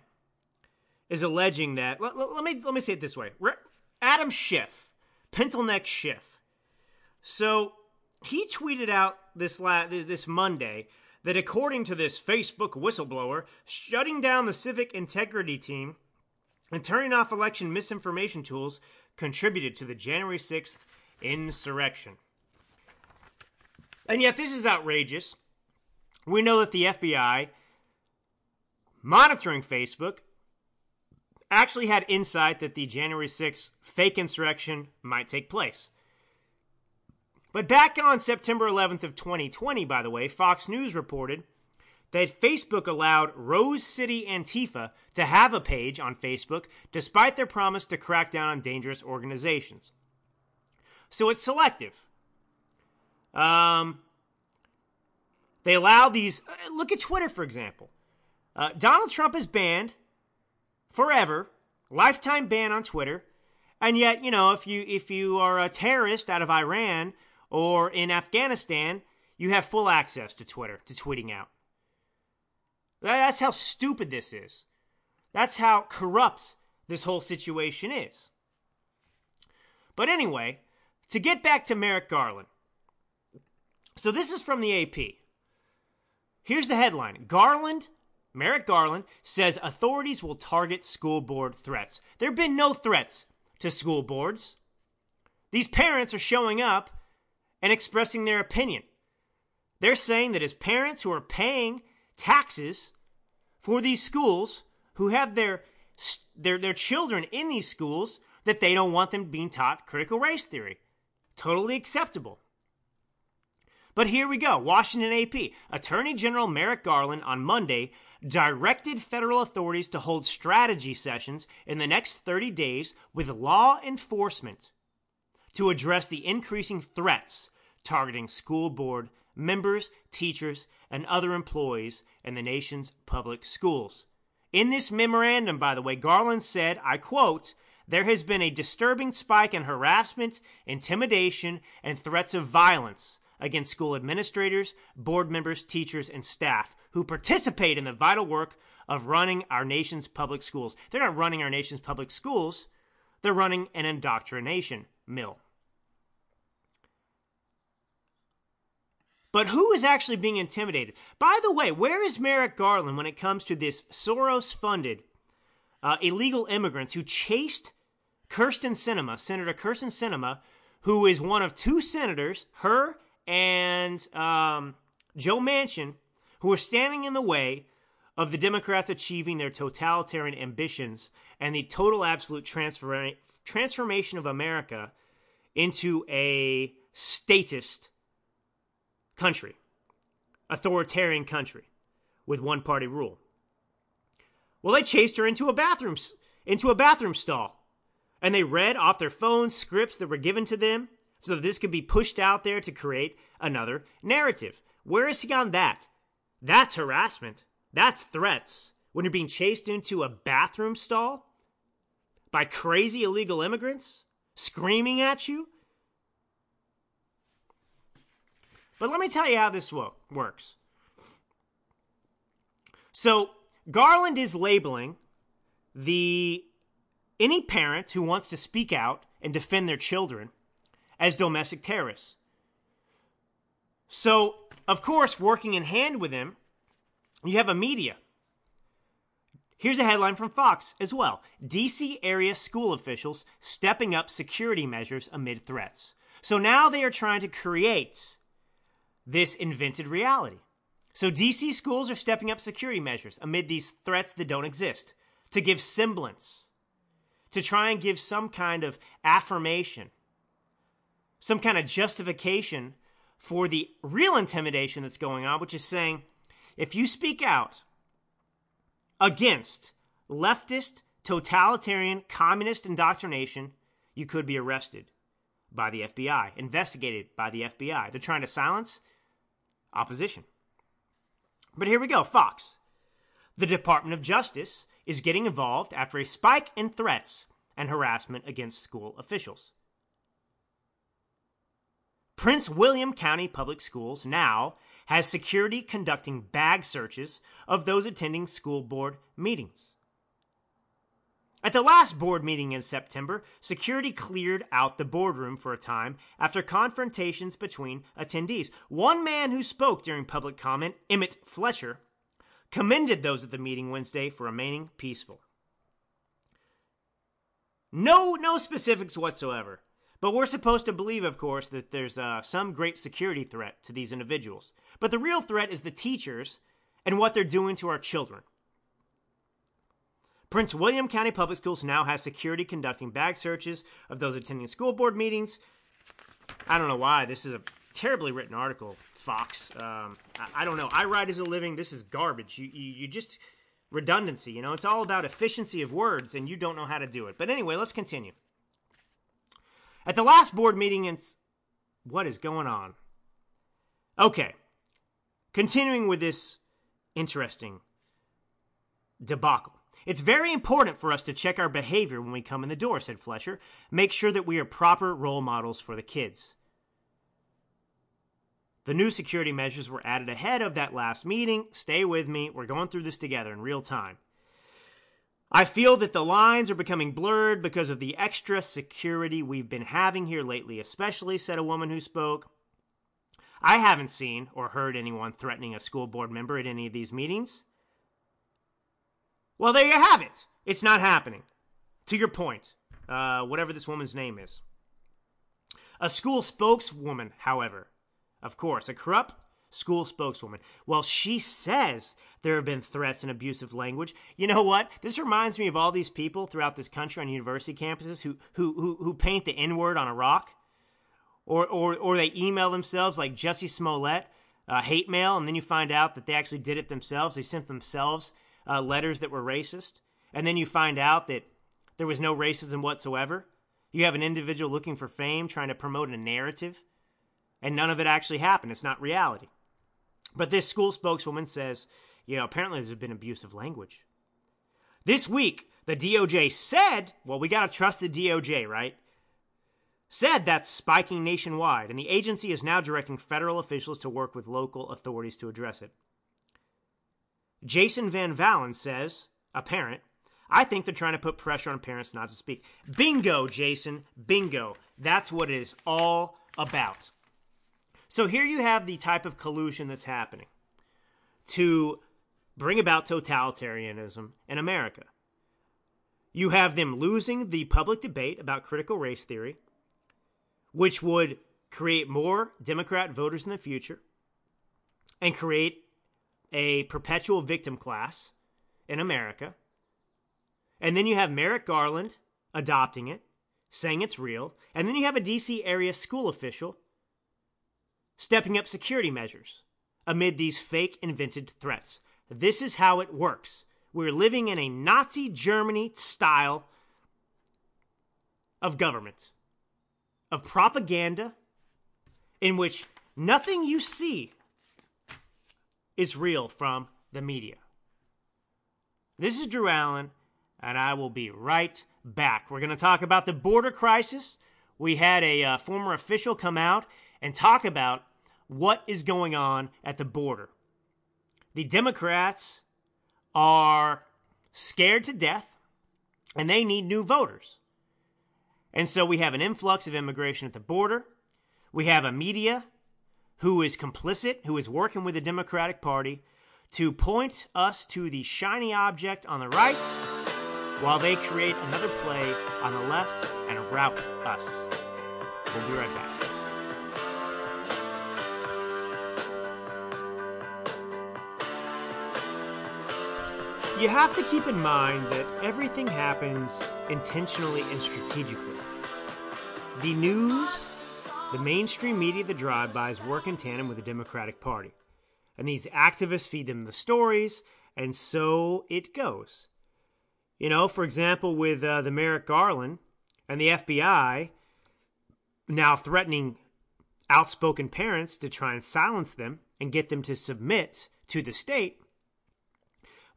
is alleging that let, let- let me let me say it this way. Adam Schiff Pencil Neck Schiff. So he tweeted out this la- this Monday that according to this Facebook whistleblower shutting down the civic integrity team and turning off election misinformation tools contributed to the January 6th insurrection and yet, this is outrageous. We know that the FBI, monitoring Facebook, actually had insight that the January 6th fake insurrection might take place. But back on September 11th of 2020, by the way, Fox News reported that Facebook allowed Rose City Antifa to have a page on Facebook despite their promise to crack down on dangerous organizations. So it's selective. Um, they allow these. uh, Look at Twitter, for example. Uh, Donald Trump is banned forever, lifetime ban on Twitter, and yet, you know, if you if you are a terrorist out of Iran or in Afghanistan, you have full access to Twitter to tweeting out. That's how stupid this is. That's how corrupt this whole situation is. But anyway, to get back to Merrick Garland. So this is from the AP. Here's the headline Garland, Merrick Garland, says authorities will target school board threats. There have been no threats to school boards. These parents are showing up and expressing their opinion. They're saying that as parents who are paying taxes for these schools, who have their, their, their children in these schools, that they don't want them being taught critical race theory. Totally acceptable. But here we go. Washington AP. Attorney General Merrick Garland on Monday directed federal authorities to hold strategy sessions in the next 30 days with law enforcement to address the increasing threats targeting school board members, teachers, and other employees in the nation's public schools. In this memorandum, by the way, Garland said, I quote, there has been a disturbing spike in harassment, intimidation, and threats of violence against school administrators, board members, teachers, and staff who participate in the vital work of running our nation's public schools. They're not running our nation's public schools, they're running an indoctrination mill. But who is actually being intimidated? By the way, where is Merrick Garland when it comes to this Soros funded uh, illegal immigrants who chased Kyrsten Sinema, Senator Kyrsten Sinema, who is one of two senators, her and um, Joe Manchin, who are standing in the way of the Democrats achieving their totalitarian ambitions and the total absolute transfer- transformation of America into a statist country, authoritarian country with one party rule. Well, they chased her into a bathroom into a bathroom stall, and they read off their phones scripts that were given to them so this could be pushed out there to create another narrative. Where is he on that? That's harassment. That's threats. When you're being chased into a bathroom stall by crazy illegal immigrants screaming at you. But let me tell you how this wo- works. So, Garland is labeling the any parent who wants to speak out and defend their children as domestic terrorists. So, of course, working in hand with him, you have a media. Here's a headline from Fox as well DC area school officials stepping up security measures amid threats. So now they are trying to create this invented reality. So DC schools are stepping up security measures amid these threats that don't exist to give semblance, to try and give some kind of affirmation, some kind of justification for the real intimidation that's going on, which is saying if you speak out against leftist, totalitarian, communist indoctrination, you could be arrested by the FBI, investigated by the FBI. They're trying to silence opposition. But here we go Fox. The Department of Justice is getting involved after a spike in threats and harassment against school officials. Prince William County Public Schools now has security conducting bag searches of those attending school board meetings. At the last board meeting in September, security cleared out the boardroom for a time after confrontations between attendees. One man who spoke during public comment, Emmett Fletcher, commended those at the meeting Wednesday for remaining peaceful. No, no specifics whatsoever. But we're supposed to believe, of course, that there's uh, some great security threat to these individuals. But the real threat is the teachers and what they're doing to our children. Prince William County Public Schools now has security conducting bag searches of those attending school board meetings. I don't know why. This is a terribly written article, Fox. Um, I, I, don't know. I write as a living. This is garbage. You, you, you just redundancy. You know, it's all about efficiency of words, and you don't know how to do it. But anyway, let's continue. At the last board meeting, in what is going on? Okay, continuing with this interesting debacle. It's very important for us to check our behavior when we come in the door, said Fletcher. Make sure that we are proper role models for the kids. The new security measures were added ahead of that last meeting. Stay with me. We're going through this together in real time. I feel that the lines are becoming blurred because of the extra security we've been having here lately, especially, said a woman who spoke. I haven't seen or heard anyone threatening a school board member at any of these meetings. Well, there you have it. It's not happening. To your point, uh, whatever this woman's name is. A school spokeswoman, however, of course, a corrupt school spokeswoman. Well, she says there have been threats and abusive language. You know what? This reminds me of all these people throughout this country on university campuses who who who, who paint the N word on a rock, or or or they email themselves like Jussie Smollett, uh, hate mail, and then you find out that they actually did it themselves. They sent themselves uh, letters that were racist, and then you find out that there was no racism whatsoever. You have an individual looking for fame, trying to promote a narrative, and none of it actually happened. It's not reality. But this school spokeswoman says, you know, apparently there's been abusive language. This week, the DOJ said, well, we got to trust the DOJ, right? Said that's spiking nationwide, and the agency is now directing federal officials to work with local authorities to address it. Jason Van Valen says, a parent, I think they're trying to put pressure on parents not to speak. Bingo, Jason. Bingo. That's what it is all about. So here you have the type of collusion that's happening to bring about totalitarianism in America. You have them losing the public debate about critical race theory, which would create more Democrat voters in the future and create a perpetual victim class in America. And then you have Merrick Garland adopting it, saying it's real. And then you have a DC area school official stepping up security measures amid these fake invented threats. This is how it works. We're living in a Nazi Germany style of government, of propaganda, in which nothing you see is real from the media. This is Drew Allen, and I will be right back. We're going to talk about the border crisis. We had a uh, former official come out and talk about what is going on at the border. The Democrats are scared to death and they need new voters. And so we have an influx of immigration at the border. We have a media who is complicit, who is working with the Democratic Party to point us to the shiny object on the right while they create another play on the left and rout us. We'll be right back. You have to keep in mind that everything happens intentionally and strategically. The news, the mainstream media, the drive-bys work in tandem with the Democratic Party. And these activists feed them the stories, and so it goes. You know, for example, with uh, the Merrick Garland and the FBI now threatening outspoken parents to try and silence them and get them to submit to the state.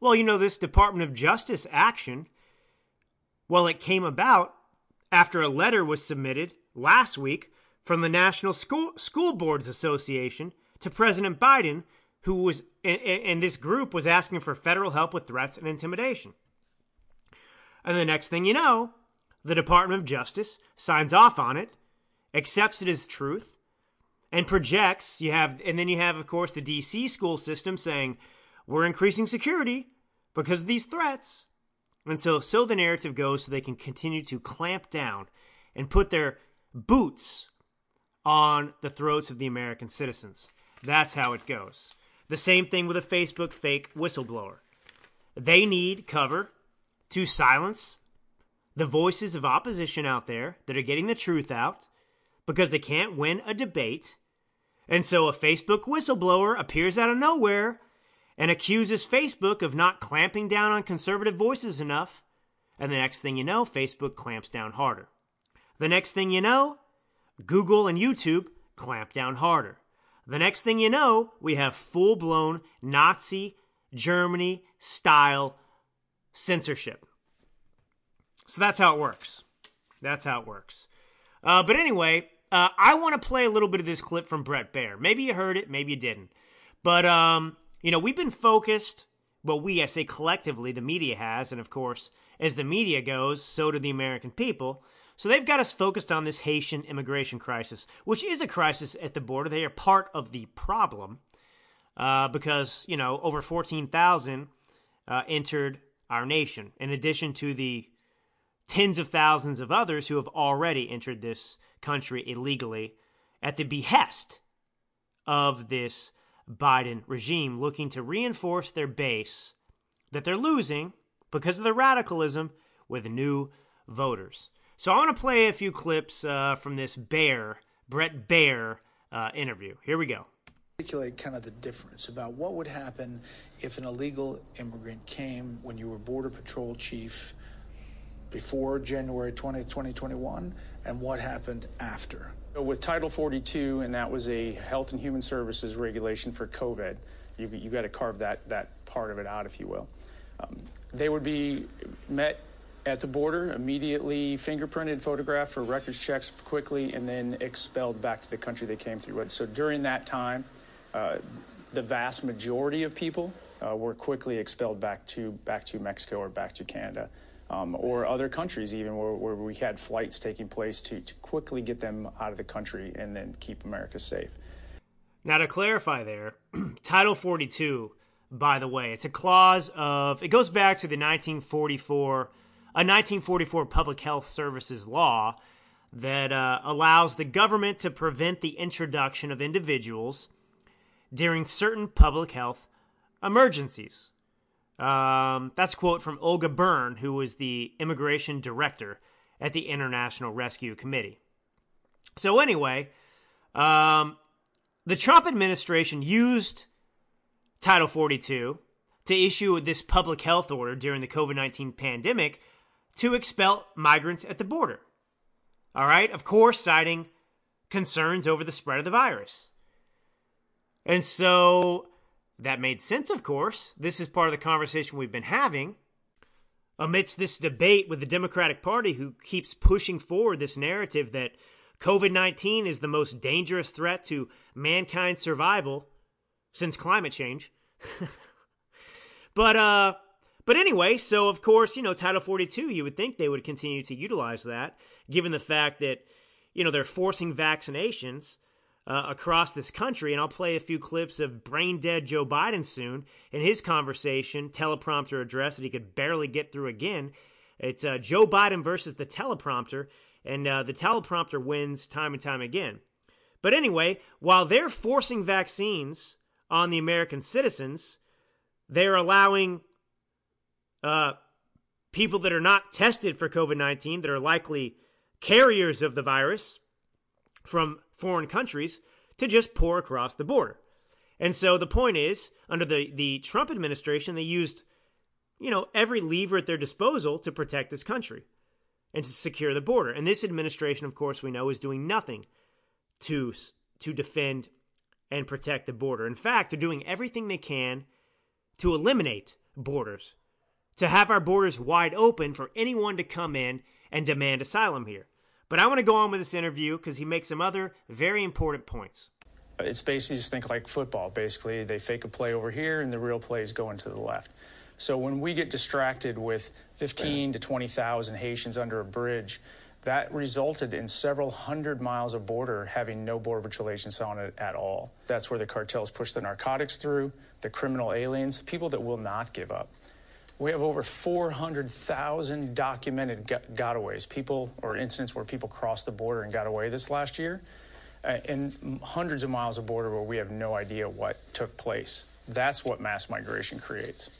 Well, you know, this Department of Justice action, well, it came about after a letter was submitted last week from the National School, School Boards Association to President Biden, who was, and, and this group was asking for federal help with threats and intimidation. And the next thing you know, the Department of Justice signs off on it, accepts it as truth, and projects. You have, and then you have, of course, the DC school system saying we're increasing security because these threats. And so, so the narrative goes, so they can continue to clamp down and put their boots on the throats of the American citizens. That's how it goes. The same thing with a Facebook fake whistleblower. They need cover to silence the voices of opposition out there that are getting the truth out because they can't win a debate. And so a Facebook whistleblower appears out of nowhere and accuses Facebook of not clamping down on conservative voices enough. And the next thing you know, Facebook clamps down harder. The next thing you know, Google and YouTube clamp down harder. The next thing you know, we have full blown Nazi Germany style censorship. So that's how it works. That's how it works. Uh, but anyway, uh, I want to play a little bit of this clip from Bret Baier. Maybe you heard it, maybe you didn't. But, um, you know, we've been focused, well, we, I say collectively, the media has, and of course, as the media goes, so do the American people. So they've got us focused on this Haitian immigration crisis, which is a crisis at the border. They are part of the problem uh, because, you know, over 14,000 uh, entered our nation, in addition to the tens of thousands of others who have already entered this country illegally at the behest of this Biden regime, looking to reinforce their base that they're losing because of the radicalism with new voters. So I want to play a few clips uh, from this Bear, Bret Baier uh, interview. Here we go. articulate kind of the difference about what would happen if an illegal immigrant came when you were border patrol chief before January 20th, 2021 and what happened after. With Title 42, and that was a Health and Human Services regulation for COVID, you, you got to carve that, that part of it out, if you will. Um, they would be met at the border, immediately fingerprinted, photographed for records checks quickly, and then expelled back to the country they came through. So during that time, uh, the vast majority of people uh, were quickly expelled back to back to Mexico or back to Canada. Um, or other countries, even where, where we had flights taking place to, to quickly get them out of the country and then keep America safe. Now, to clarify there, Title 42, by the way, it's a clause of, it goes back to the 1944, a 1944 Public Health Services law that uh, allows the government to prevent the introduction of individuals during certain public health emergencies. Um, that's a quote from Olga Byrne, who was the immigration director at the International Rescue Committee. So, anyway, um, the Trump administration used Title 42 to issue this public health order during the COVID 19 pandemic to expel migrants at the border. All right, of course, citing concerns over the spread of the virus. And so that made sense, of course. This is part of the conversation we've been having amidst this debate with the Democratic Party, who keeps pushing forward this narrative that COVID 19 is the most dangerous threat to mankind's survival since climate change. but, uh, but anyway, so of course, you know, Title 42, you would think they would continue to utilize that, given the fact that, you know, they're forcing vaccinations uh, across this country. And I'll play a few clips of brain dead Joe Biden soon in his conversation, teleprompter address that he could barely get through again. It's uh, Joe Biden versus the teleprompter, and uh, the teleprompter wins time and time again. But anyway, while they're forcing vaccines on the American citizens, they're allowing uh, people that are not tested for COVID 19, that are likely carriers of the virus from foreign countries, to just pour across the border. And so the point is, under the, the Trump administration, they used, you know, every lever at their disposal to protect this country and to secure the border. And this administration, of course, we know is doing nothing to to defend and protect the border. In fact, they're doing everything they can to eliminate borders, to have our borders wide open for anyone to come in and demand asylum here. But I want to go on with this interview because he makes some other very important points. It's basically just think like football. Basically, they fake a play over here, and the real play is going to the left. So when we get distracted with 15 to 20,000 Haitians under a bridge, that resulted in several hundred miles of border having no border patrol agents on it at all. That's where the cartels push the narcotics through, the criminal aliens, people that will not give up. We have over 400,000 documented gotaways, people or incidents where people crossed the border and got away this last year, uh, and hundreds of miles of border where we have no idea what took place. That's what mass migration creates.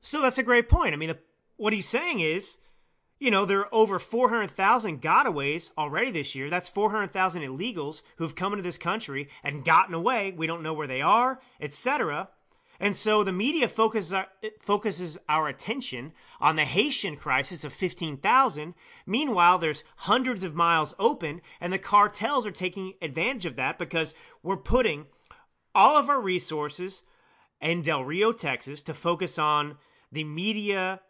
So that's a great point. I mean, the, what he's saying is, you know, there are over 400,000 gotaways already this year. That's 400,000 illegals who've come into this country and gotten away. We don't know where they are, etc. And so the media focuses our, focuses our attention on the Haitian crisis of 15,000. Meanwhile, there's hundreds of miles open, and the cartels are taking advantage of that because we're putting all of our resources in Del Rio, Texas, to focus on the media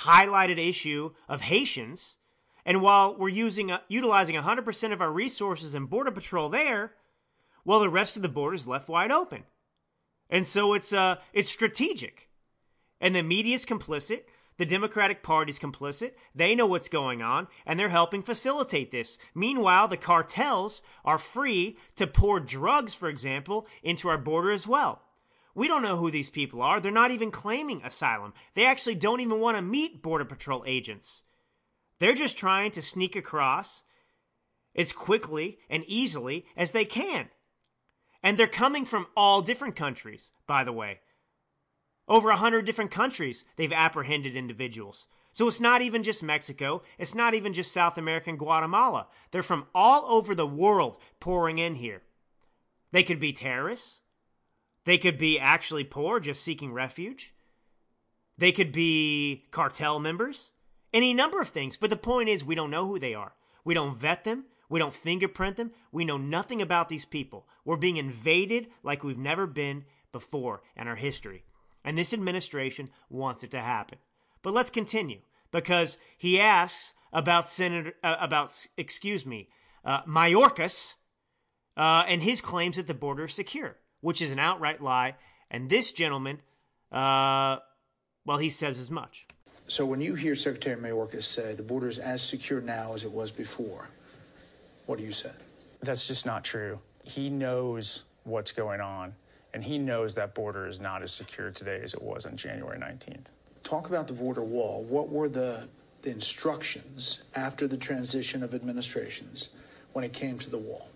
highlighted issue of Haitians. And while we're using uh, utilizing 100% of our resources in border patrol there, well, the rest of the border is left wide open. And so it's uh it's strategic. And the media is complicit, the Democratic Party's complicit. They know what's going on and they're helping facilitate this. Meanwhile, the cartels are free to pour drugs, for example, into our border as well. We don't know who these people are. They're not even claiming asylum. They actually don't even want to meet Border Patrol agents. They're just trying to sneak across as quickly and easily as they can. And they're coming from all different countries, by the way. Over a hundred different countries, they've apprehended individuals. So it's not even just Mexico. It's not even just South America and Guatemala. They're from all over the world pouring in here. They could be terrorists. They could be actually poor, just seeking refuge. They could be cartel members. Any number of things. But the point is, we don't know who they are. We don't vet them. We don't fingerprint them. We know nothing about these people. We're being invaded like we've never been before in our history. And this administration wants it to happen. But let's continue because he asks about Senator, uh, about, excuse me, uh, Mayorkas uh, and his claims that the border is secure, which is an outright lie. And this gentleman, uh, well, he says as much. So when you hear Secretary Mayorkas say the border is as secure now as it was before, what do you say? That's just not true. He knows what's going on, and he knows that border is not as secure today as it was on January 19th. Talk about the border wall. What were the, the instructions after the transition of administrations when it came to the wall?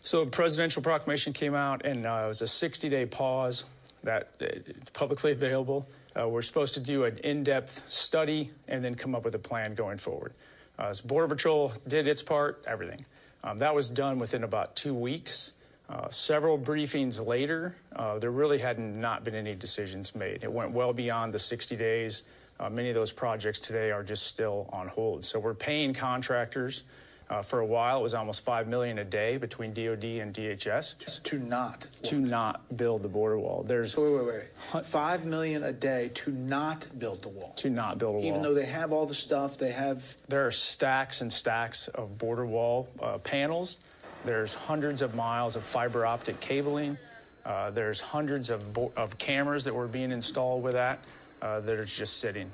So, a presidential proclamation came out, and uh, it was a 60 day pause that uh, publicly available. Uh, we're supposed to do an in depth study and then come up with a plan going forward. Uh, so Border Patrol did its part, everything. Um, that was done within about two weeks. Uh, several briefings later, uh, there really had not been any decisions made. It went well beyond the 60 days. Uh, many of those projects today are just still on hold. So we're paying contractors. Uh, for a while, it was almost five million a day between DoD and DHS To not. to not build the border wall. There's wait, wait, wait. Five million a day to not build the wall. to not build a wall. Even though they have all the stuff, they have There are stacks and stacks of border wall uh, panels. There's hundreds of miles of fiber optic cabling. Uh, there's hundreds of, bo- of cameras that were being installed with that uh, that are just sitting.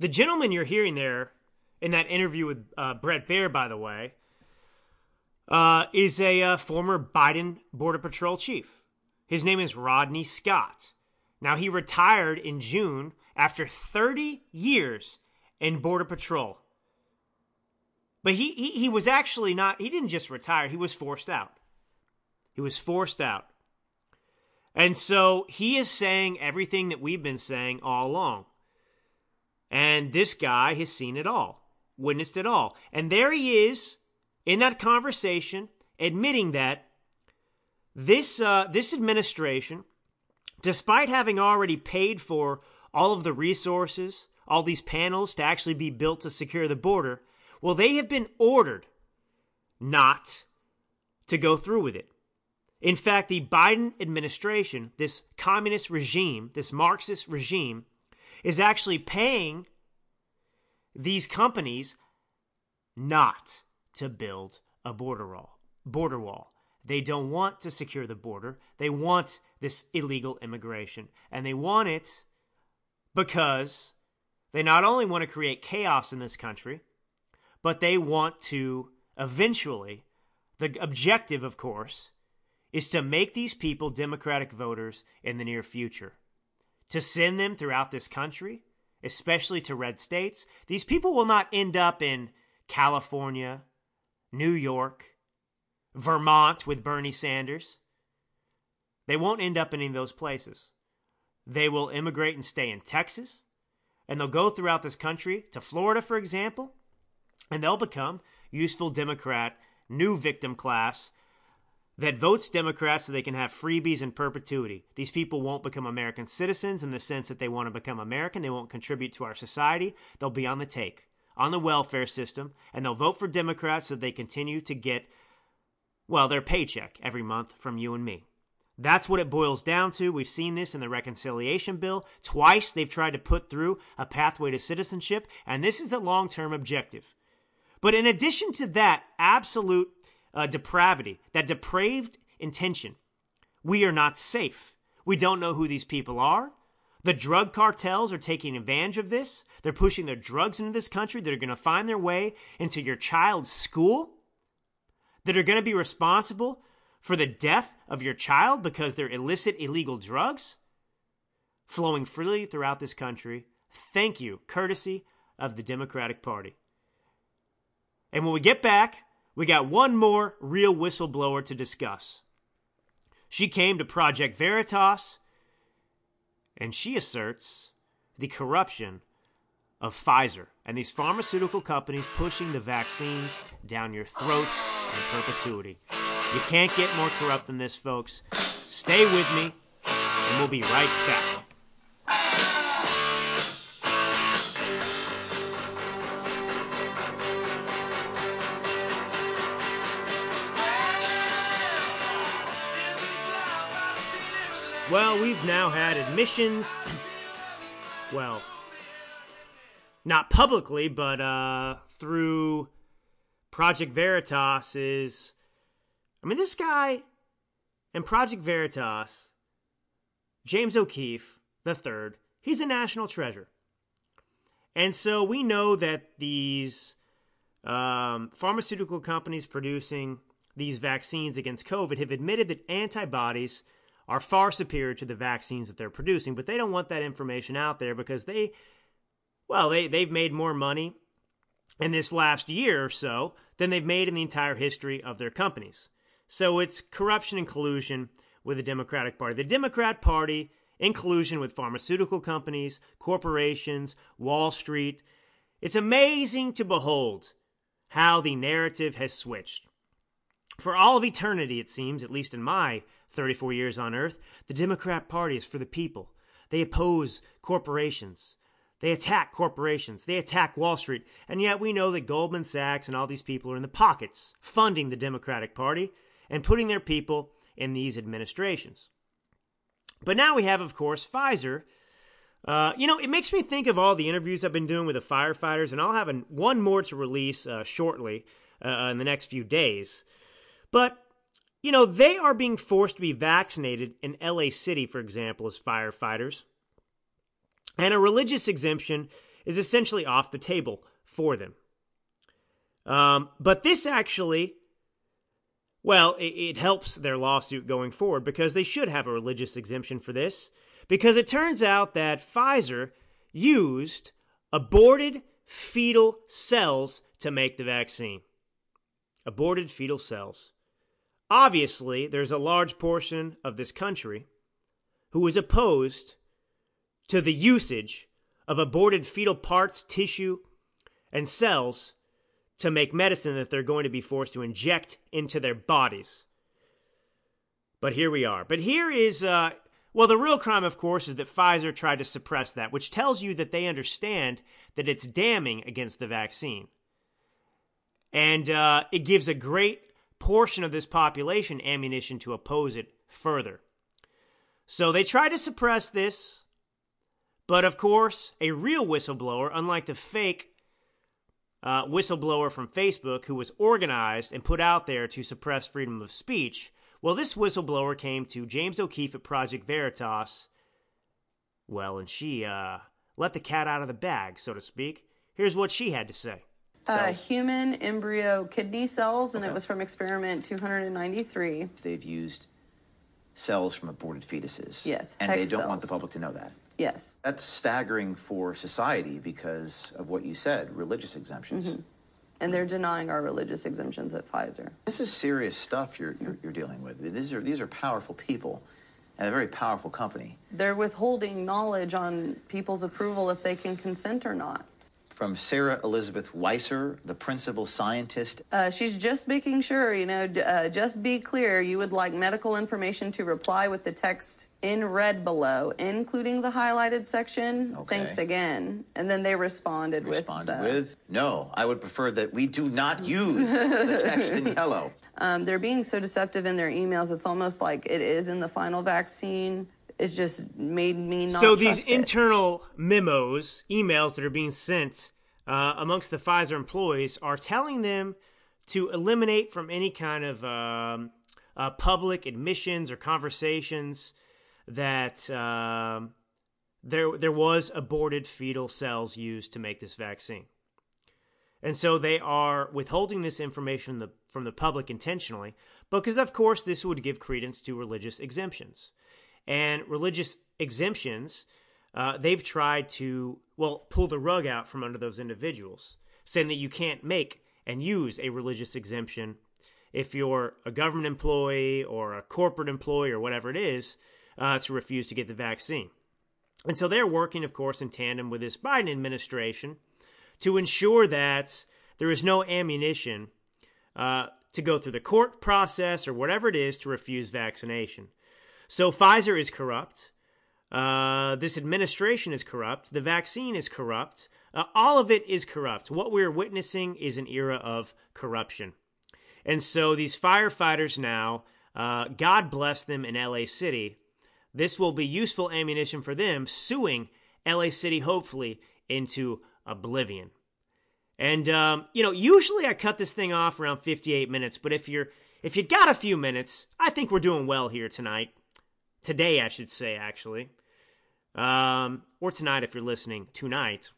The gentleman you're hearing there in that interview with uh, Bret Baier, by the way, uh, is a uh, former Biden Border Patrol chief. His name is Rodney Scott. Now, he retired in June after 30 years in Border Patrol. But he, he, he was actually not, he didn't just retire, he was forced out. He was forced out. And so he is saying everything that we've been saying all along. And this guy has seen it all, witnessed it all. And there he is in that conversation admitting that this, uh, this administration, despite having already paid for all of the resources, all these panels to actually be built to secure the border, well, they have been ordered not to go through with it. In fact, the Biden administration, this communist regime, this Marxist regime, is actually paying these companies not to build a border wall. Border wall. They don't want to secure the border. They want this illegal immigration, and they want it because they not only want to create chaos in this country, but they want to eventually, the objective, of course, is to make these people Democratic voters in the near future, to send them throughout this country, especially to red states. These people will not end up in California, New York, Vermont with Bernie Sanders. They won't end up in any of those places. They will immigrate and stay in Texas, and they'll go throughout this country to Florida, for example, and they'll become useful Democrat, new victim class that votes Democrats so they can have freebies in perpetuity. These people won't become American citizens in the sense that they want to become American. They won't contribute to our society. They'll be on the take, on the welfare system, and they'll vote for Democrats so they continue to get, well, their paycheck every month from you and me. That's what it boils down to. We've seen this in the reconciliation bill. Twice they've tried to put through a pathway to citizenship, and this is the long term objective. But in addition to that absolute uh, depravity, that depraved intention, we are not safe. We don't know who these people are. The drug cartels are taking advantage of this. They're pushing their drugs into this country that are going to find their way into your child's school, that are going to be responsible for the death of your child because they're illicit, illegal drugs flowing freely throughout this country. Thank you, courtesy of the Democratic Party. And when we get back, we got one more real whistleblower to discuss. She came to Project Veritas and she asserts the corruption of Pfizer and these pharmaceutical companies pushing the vaccines down your throats in perpetuity. You can't get more corrupt than this, folks. Stay with me, and we'll be right back. Well, we've now had admissions. well, not publicly, but uh, through Project Veritas is. I mean, this guy and Project Veritas, James O'Keefe the third, he's a national treasure. And so we know that these um, pharmaceutical companies producing these vaccines against COVID have admitted that antibodies are far superior to the vaccines that they're producing, but they don't want that information out there because they, well, they, they've made more money in this last year or so than they've made in the entire history of their companies. So it's corruption and collusion with the Democratic Party. The Democrat Party, in collusion with pharmaceutical companies, corporations, Wall Street. It's amazing to behold how the narrative has switched. For all of eternity, it seems, at least in my 34 years on Earth, the Democrat Party is for the people. They oppose corporations. They attack corporations. They attack Wall Street. And yet we know that Goldman Sachs and all these people are in the pockets, funding the Democratic Party and putting their people in these administrations. But now we have, of course, Pfizer. Uh, you know, it makes me think of all the interviews I've been doing with the firefighters, and I'll have an, one more to release uh, shortly uh, in the next few days. But you know, they are being forced to be vaccinated in LA City, for example, as firefighters. And a religious exemption is essentially off the table for them. Um, but this actually Well, it, it helps their lawsuit going forward because they should have a religious exemption for this. Because it turns out that Pfizer used aborted fetal cells to make the vaccine. Aborted fetal cells. Obviously, there's a large portion of this country who is opposed to the usage of aborted fetal parts, tissue, and cells to make medicine that they're going to be forced to inject into their bodies. But here we are. But here is, uh, well, the real crime, of course, is that Pfizer tried to suppress that, which tells you that they understand that it's damning against the vaccine. And uh, it gives a great portion of this population ammunition to oppose it further. So they try to suppress this, but of course, a real whistleblower, unlike the fake uh, whistleblower from Facebook who was organized and put out there to suppress freedom of speech, well, this whistleblower came to James O'Keefe at Project Veritas. Well, and she uh, let the cat out of the bag, so to speak. Here's what she had to say. Uh, human embryo kidney cells, and it was from experiment 293. They've used cells from aborted fetuses. Yes, And they don't want the public to know that. Yes. That's staggering for society because of what you said religious exemptions. Mm-hmm. And they're denying our religious exemptions at Pfizer. This is serious stuff you're, you're, you're dealing with. These are, these are powerful people and a very powerful company. They're withholding knowledge on people's approval if they can consent or not. From Sarah Elizabeth Weiser, the principal scientist Uh, she's just making sure, you know, d- uh, just be clear. You would like medical information to reply with the text in red below, including the highlighted section. Okay. Thanks again. And then they responded, responded with, uh, with, no, I would prefer that we do not use the text in yellow. Um, they're being so deceptive in their emails. It's almost like it is in the final vaccine. It just made me not. so these trust it. internal memos, emails that are being sent uh, amongst the Pfizer employees are telling them to eliminate from any kind of um, uh, public admissions or conversations that um, there there was aborted fetal cells used to make this vaccine. And so they are withholding this information from the, from the public intentionally because, of course, this would give credence to religious exemptions. And religious exemptions, uh, they've tried to, well, pull the rug out from under those individuals, saying that you can't make and use a religious exemption if you're a government employee or a corporate employee or whatever it is uh, to refuse to get the vaccine. And so they're working, of course, in tandem with this Biden administration to ensure that there is no ammunition uh, to go through the court process or whatever it is to refuse vaccination. So Pfizer is corrupt. Uh, this administration is corrupt. The vaccine is corrupt. Uh, all of it is corrupt. What we're witnessing is an era of corruption. And so these firefighters now, uh, God bless them in LA City, this will be useful ammunition for them suing LA City, hopefully, into oblivion. And um, you know, usually I cut this thing off around 58 minutes, but if you're if you got a few minutes, I think we're doing well here tonight. Today, I should say, actually, um, or tonight if you're listening tonight.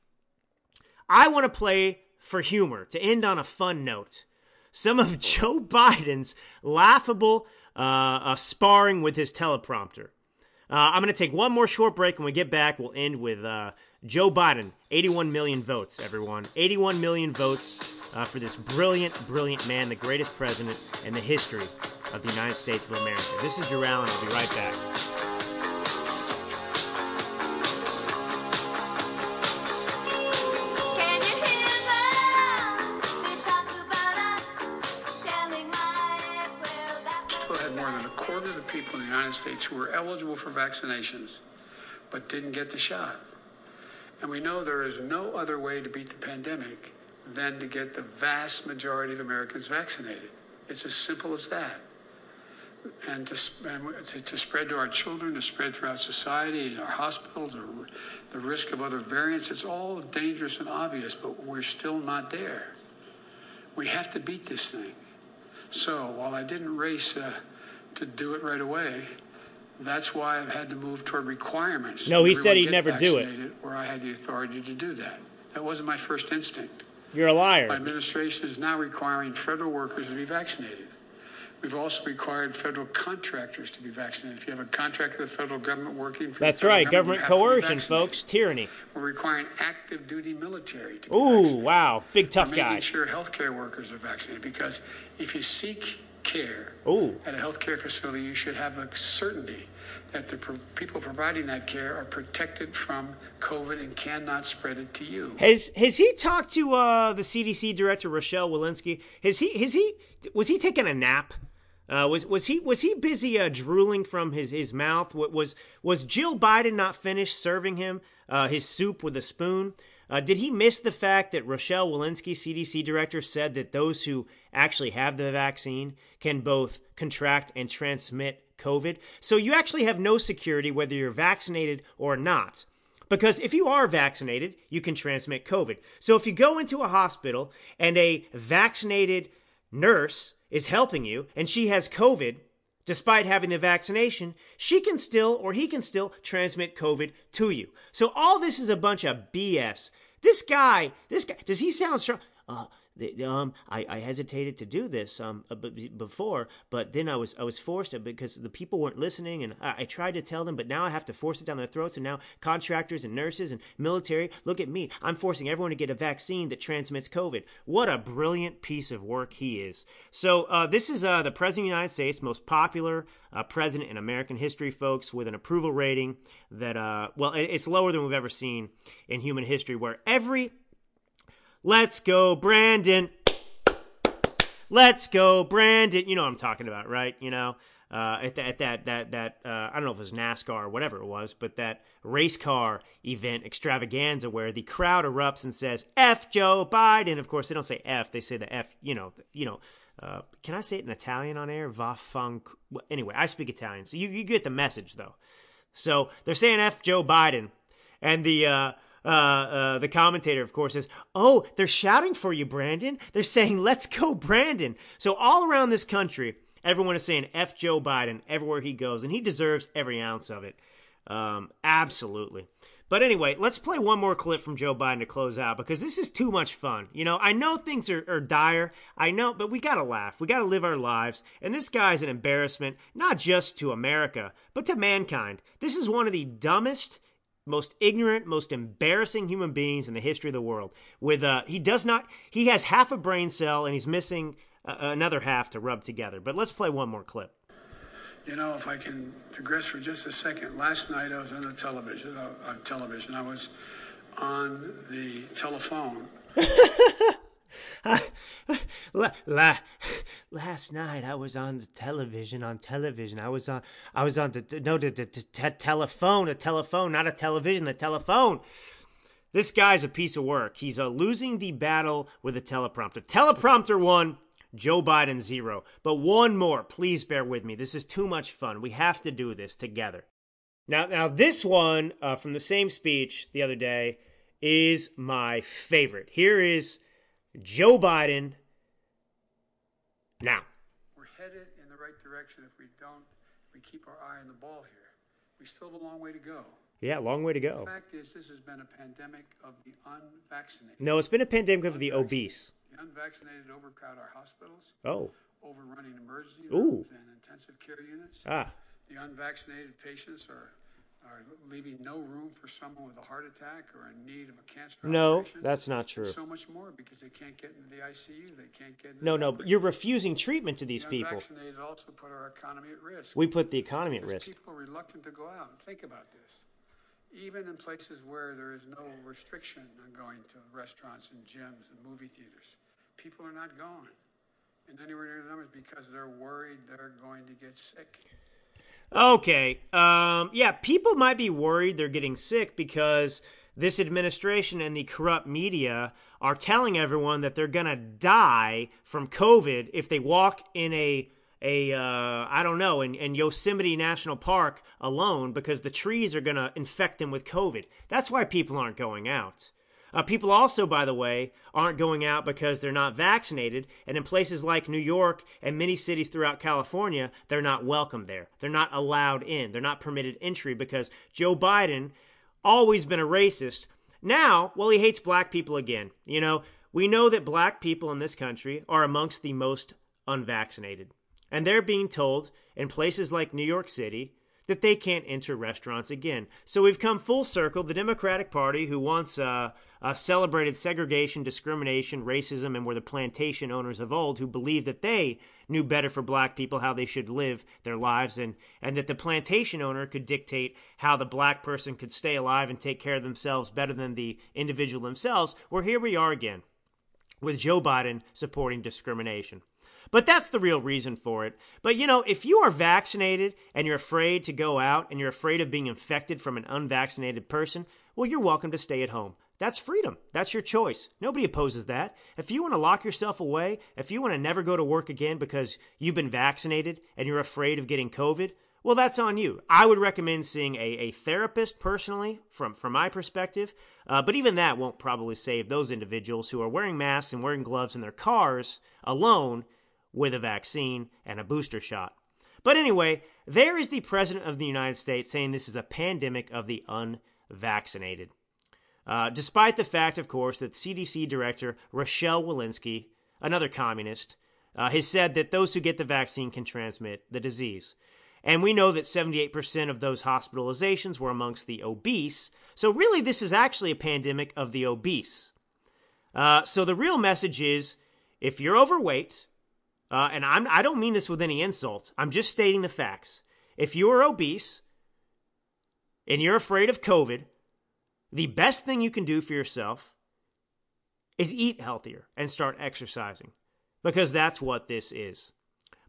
I want to play for humor to end on a fun note. Some of Joe Biden's laughable uh, uh, sparring with his teleprompter. Uh, I'm going to take one more short break. When we get back, we'll end with uh, Joe Biden. 81 million votes, everyone. 81 million votes uh, for this brilliant, brilliant man, the greatest president in the history of the United States of America. This is Drew Allen. I'll be right back. Can you hear them? They talk about us, telling my well that still had more than a quarter of the people in the United States who were eligible for vaccinations but didn't get the shot. And we know there is no other way to beat the pandemic than to get the vast majority of Americans vaccinated. It's as simple as that. And to, and to, to spread to our children, to spread throughout society, in our hospitals, the, the risk of other variants, it's all dangerous and obvious, but we're still not there. We have to beat this thing. So while I didn't race uh, to do it right away, that's why I've had to move toward requirements. No, he said he'd never do it. Where I had the authority to do that. That wasn't my first instinct. You're a My liar. administration is now requiring federal workers to be vaccinated. We've also required federal contractors to be vaccinated. If you have a contract with the federal government working for That's the right, government government, you have to be coercion, folks, tyranny. We're requiring active duty military to be Ooh, wow, big tough We're making guy. sure healthcare workers are vaccinated because if you seek care Ooh. at a healthcare facility, you should have the certainty that the pro- people providing that care are protected from COVID and cannot spread it to you. Has has he talked to uh, the CDC director Rochelle Walensky? Has he has he was he taking a nap? Uh, was was he was he busy uh, drooling from his, his mouth? Wa- Was was Jill Biden not finished serving him uh, his soup with a spoon? Uh, did he miss the fact that Rochelle Walensky, CDC director, said that those who actually have the vaccine can both contract and transmit COVID? So you actually have no security whether you're vaccinated or not. Because if you are vaccinated, you can transmit COVID. So if you go into a hospital and a vaccinated nurse is helping you and she has COVID, despite having the vaccination, she can still or he can still transmit COVID to you. So all this is a bunch of BS. This guy, this guy, does he sound strong? Uh, um, I, I hesitated to do this um uh, before, but then I was I was forced to because the people weren't listening, and I, I tried to tell them, but now I have to force it down their throats, and now contractors and nurses and military look at me. I'm forcing everyone to get a vaccine that transmits COVID. What a brilliant piece of work he is. So uh, this is uh, the president of the United States, most popular uh, president in American history, folks, with an approval rating that uh, well, it- it's lower than we've ever seen in human history, where every Let's go, Brandon. Let's go, Brandon. You know what I'm talking about, right? You know, uh, at, that, at that that that uh, I don't know if it was NASCAR or whatever it was, but that race car event extravaganza where the crowd erupts and says "F Joe Biden." Of course, they don't say F; they say the F. You know, you know. Uh, can I say it in Italian on air? Va fun. Anyway, I speak Italian, so you, you get the message though. So they're saying F Joe Biden, and the uh, uh, the commentator, of course, says, "Oh, they're shouting for you, Brandon. They're saying, let's go, Brandon." So all around this country, everyone is saying F Joe Biden everywhere he goes, and he deserves every ounce of it. Um, absolutely. But anyway, let's play one more clip from Joe Biden to close out because this is too much fun. You know, I know things are, are dire. I know, but we gotta laugh. We gotta live our lives. And this guy's an embarrassment, not just to America, but to mankind. This is one of the dumbest, most ignorant, most embarrassing human beings in the history of the world. With uh, he does not, he has half a brain cell and he's missing uh, another half to rub together. But let's play one more clip. You know, if I can digress for just a second, last night I was on the television. Uh, on television, I was on the telephone. la, la, last night I was on the television. On television, I was on. I was on the no the, the, the te- telephone. A telephone, not a television. The telephone. This guy's a piece of work. He's uh, losing the battle with a teleprompter. Teleprompter one. Joe Biden zero. But one more. Please bear with me. This is too much fun. We have to do this together. Now, now this one uh, from the same speech the other day is my favorite. Here is Joe Biden now. We're headed in the right direction if we don't, we keep our eye on the ball here. We still have a long way to go. Yeah, long way to go. The fact is, this has been a pandemic of the unvaccinated. No, it's been a pandemic of the obese. The unvaccinated overcrowd our hospitals, Oh, overrunning emergency Ooh. rooms and intensive care units. ah, The unvaccinated patients are, are leaving no room for someone with a heart attack or in need of a cancer no, operation. that's not true. So much more because they can't get into the ICU. They can't get No, the no, but you're refusing treatment to these the people. also put our economy at risk. We put the economy at There's risk. people are reluctant to go out. Think about this. Even in places where there is no restriction on going to restaurants and gyms and movie theaters, people are not going. And anywhere near the numbers because they're worried they're going to get sick. Okay. Um, yeah, people might be worried they're getting sick because this administration and the corrupt media are telling everyone that they're gonna die from COVID if they walk in a a uh, I don't know in, in Yosemite National Park alone because the trees are gonna infect them with COVID. That's why people aren't going out. Uh, people also, by the way, aren't going out because they're not vaccinated. And in places like New York and many cities throughout California, they're not welcome there. They're not allowed in. They're not permitted entry because Joe Biden, always been a racist. Now, well, he hates black people again. You know, we know that black people in this country are amongst the most unvaccinated. And they're being told in places like New York City that they can't enter restaurants again. So we've come full circle. The Democratic Party, who once uh, uh, celebrated segregation, discrimination, racism, and were the plantation owners of old, who believed that they knew better for black people how they should live their lives, and, and that the plantation owner could dictate how the black person could stay alive and take care of themselves better than the individual themselves. Well, here we are again with Joe Biden supporting discrimination. But that's the real reason for it. But you know, if you are vaccinated and you're afraid to go out and you're afraid of being infected from an unvaccinated person, well, you're welcome to stay at home. That's freedom. That's your choice. Nobody opposes that. If you want to lock yourself away, if you want to never go to work again because you've been vaccinated and you're afraid of getting COVID, well, that's on you. I would recommend seeing a, a therapist personally, from, from my perspective, uh, but even that won't probably save those individuals who are wearing masks and wearing gloves in their cars alone with a vaccine and a booster shot. But anyway, there is the President of the United States saying this is a pandemic of the unvaccinated. Uh, despite the fact, of course, that CDC Director Rochelle Walensky, another communist, uh, has said that those who get the vaccine can transmit the disease. And we know that 78% of those hospitalizations were amongst the obese. So, really, this is actually a pandemic of the obese. Uh, so, the real message is if you're overweight, uh, and I'm, I don't mean this with any insult, I'm just stating the facts. If you're obese and you're afraid of COVID, the best thing you can do for yourself is eat healthier and start exercising because that's what this is.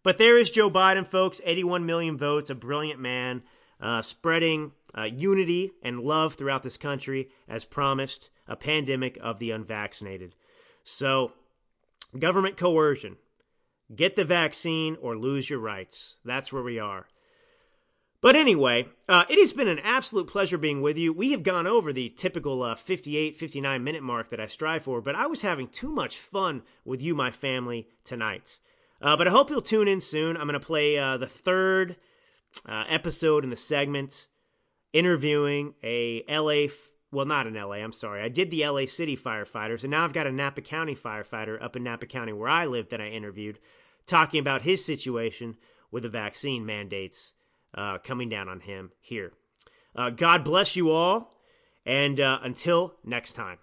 But there is Joe Biden, folks, 81 million votes, a brilliant man, uh, spreading uh, unity and love throughout this country as promised, a pandemic of the unvaccinated. So, government coercion, get the vaccine or lose your rights. That's where we are. But anyway, uh, it has been an absolute pleasure being with you. We have gone over the typical uh, 58, 59 minute mark that I strive for, but I was having too much fun with you, my family, tonight. Uh, but I hope you'll tune in soon. I'm going to play uh, the third uh, episode in the segment interviewing a LA, f- well, not in LA, I'm sorry. I did the LA City firefighters, and now I've got a Napa County firefighter up in Napa County where I live that I interviewed, talking about his situation with the vaccine mandates uh, coming down on him here. Uh, God bless you all, and uh, until next time.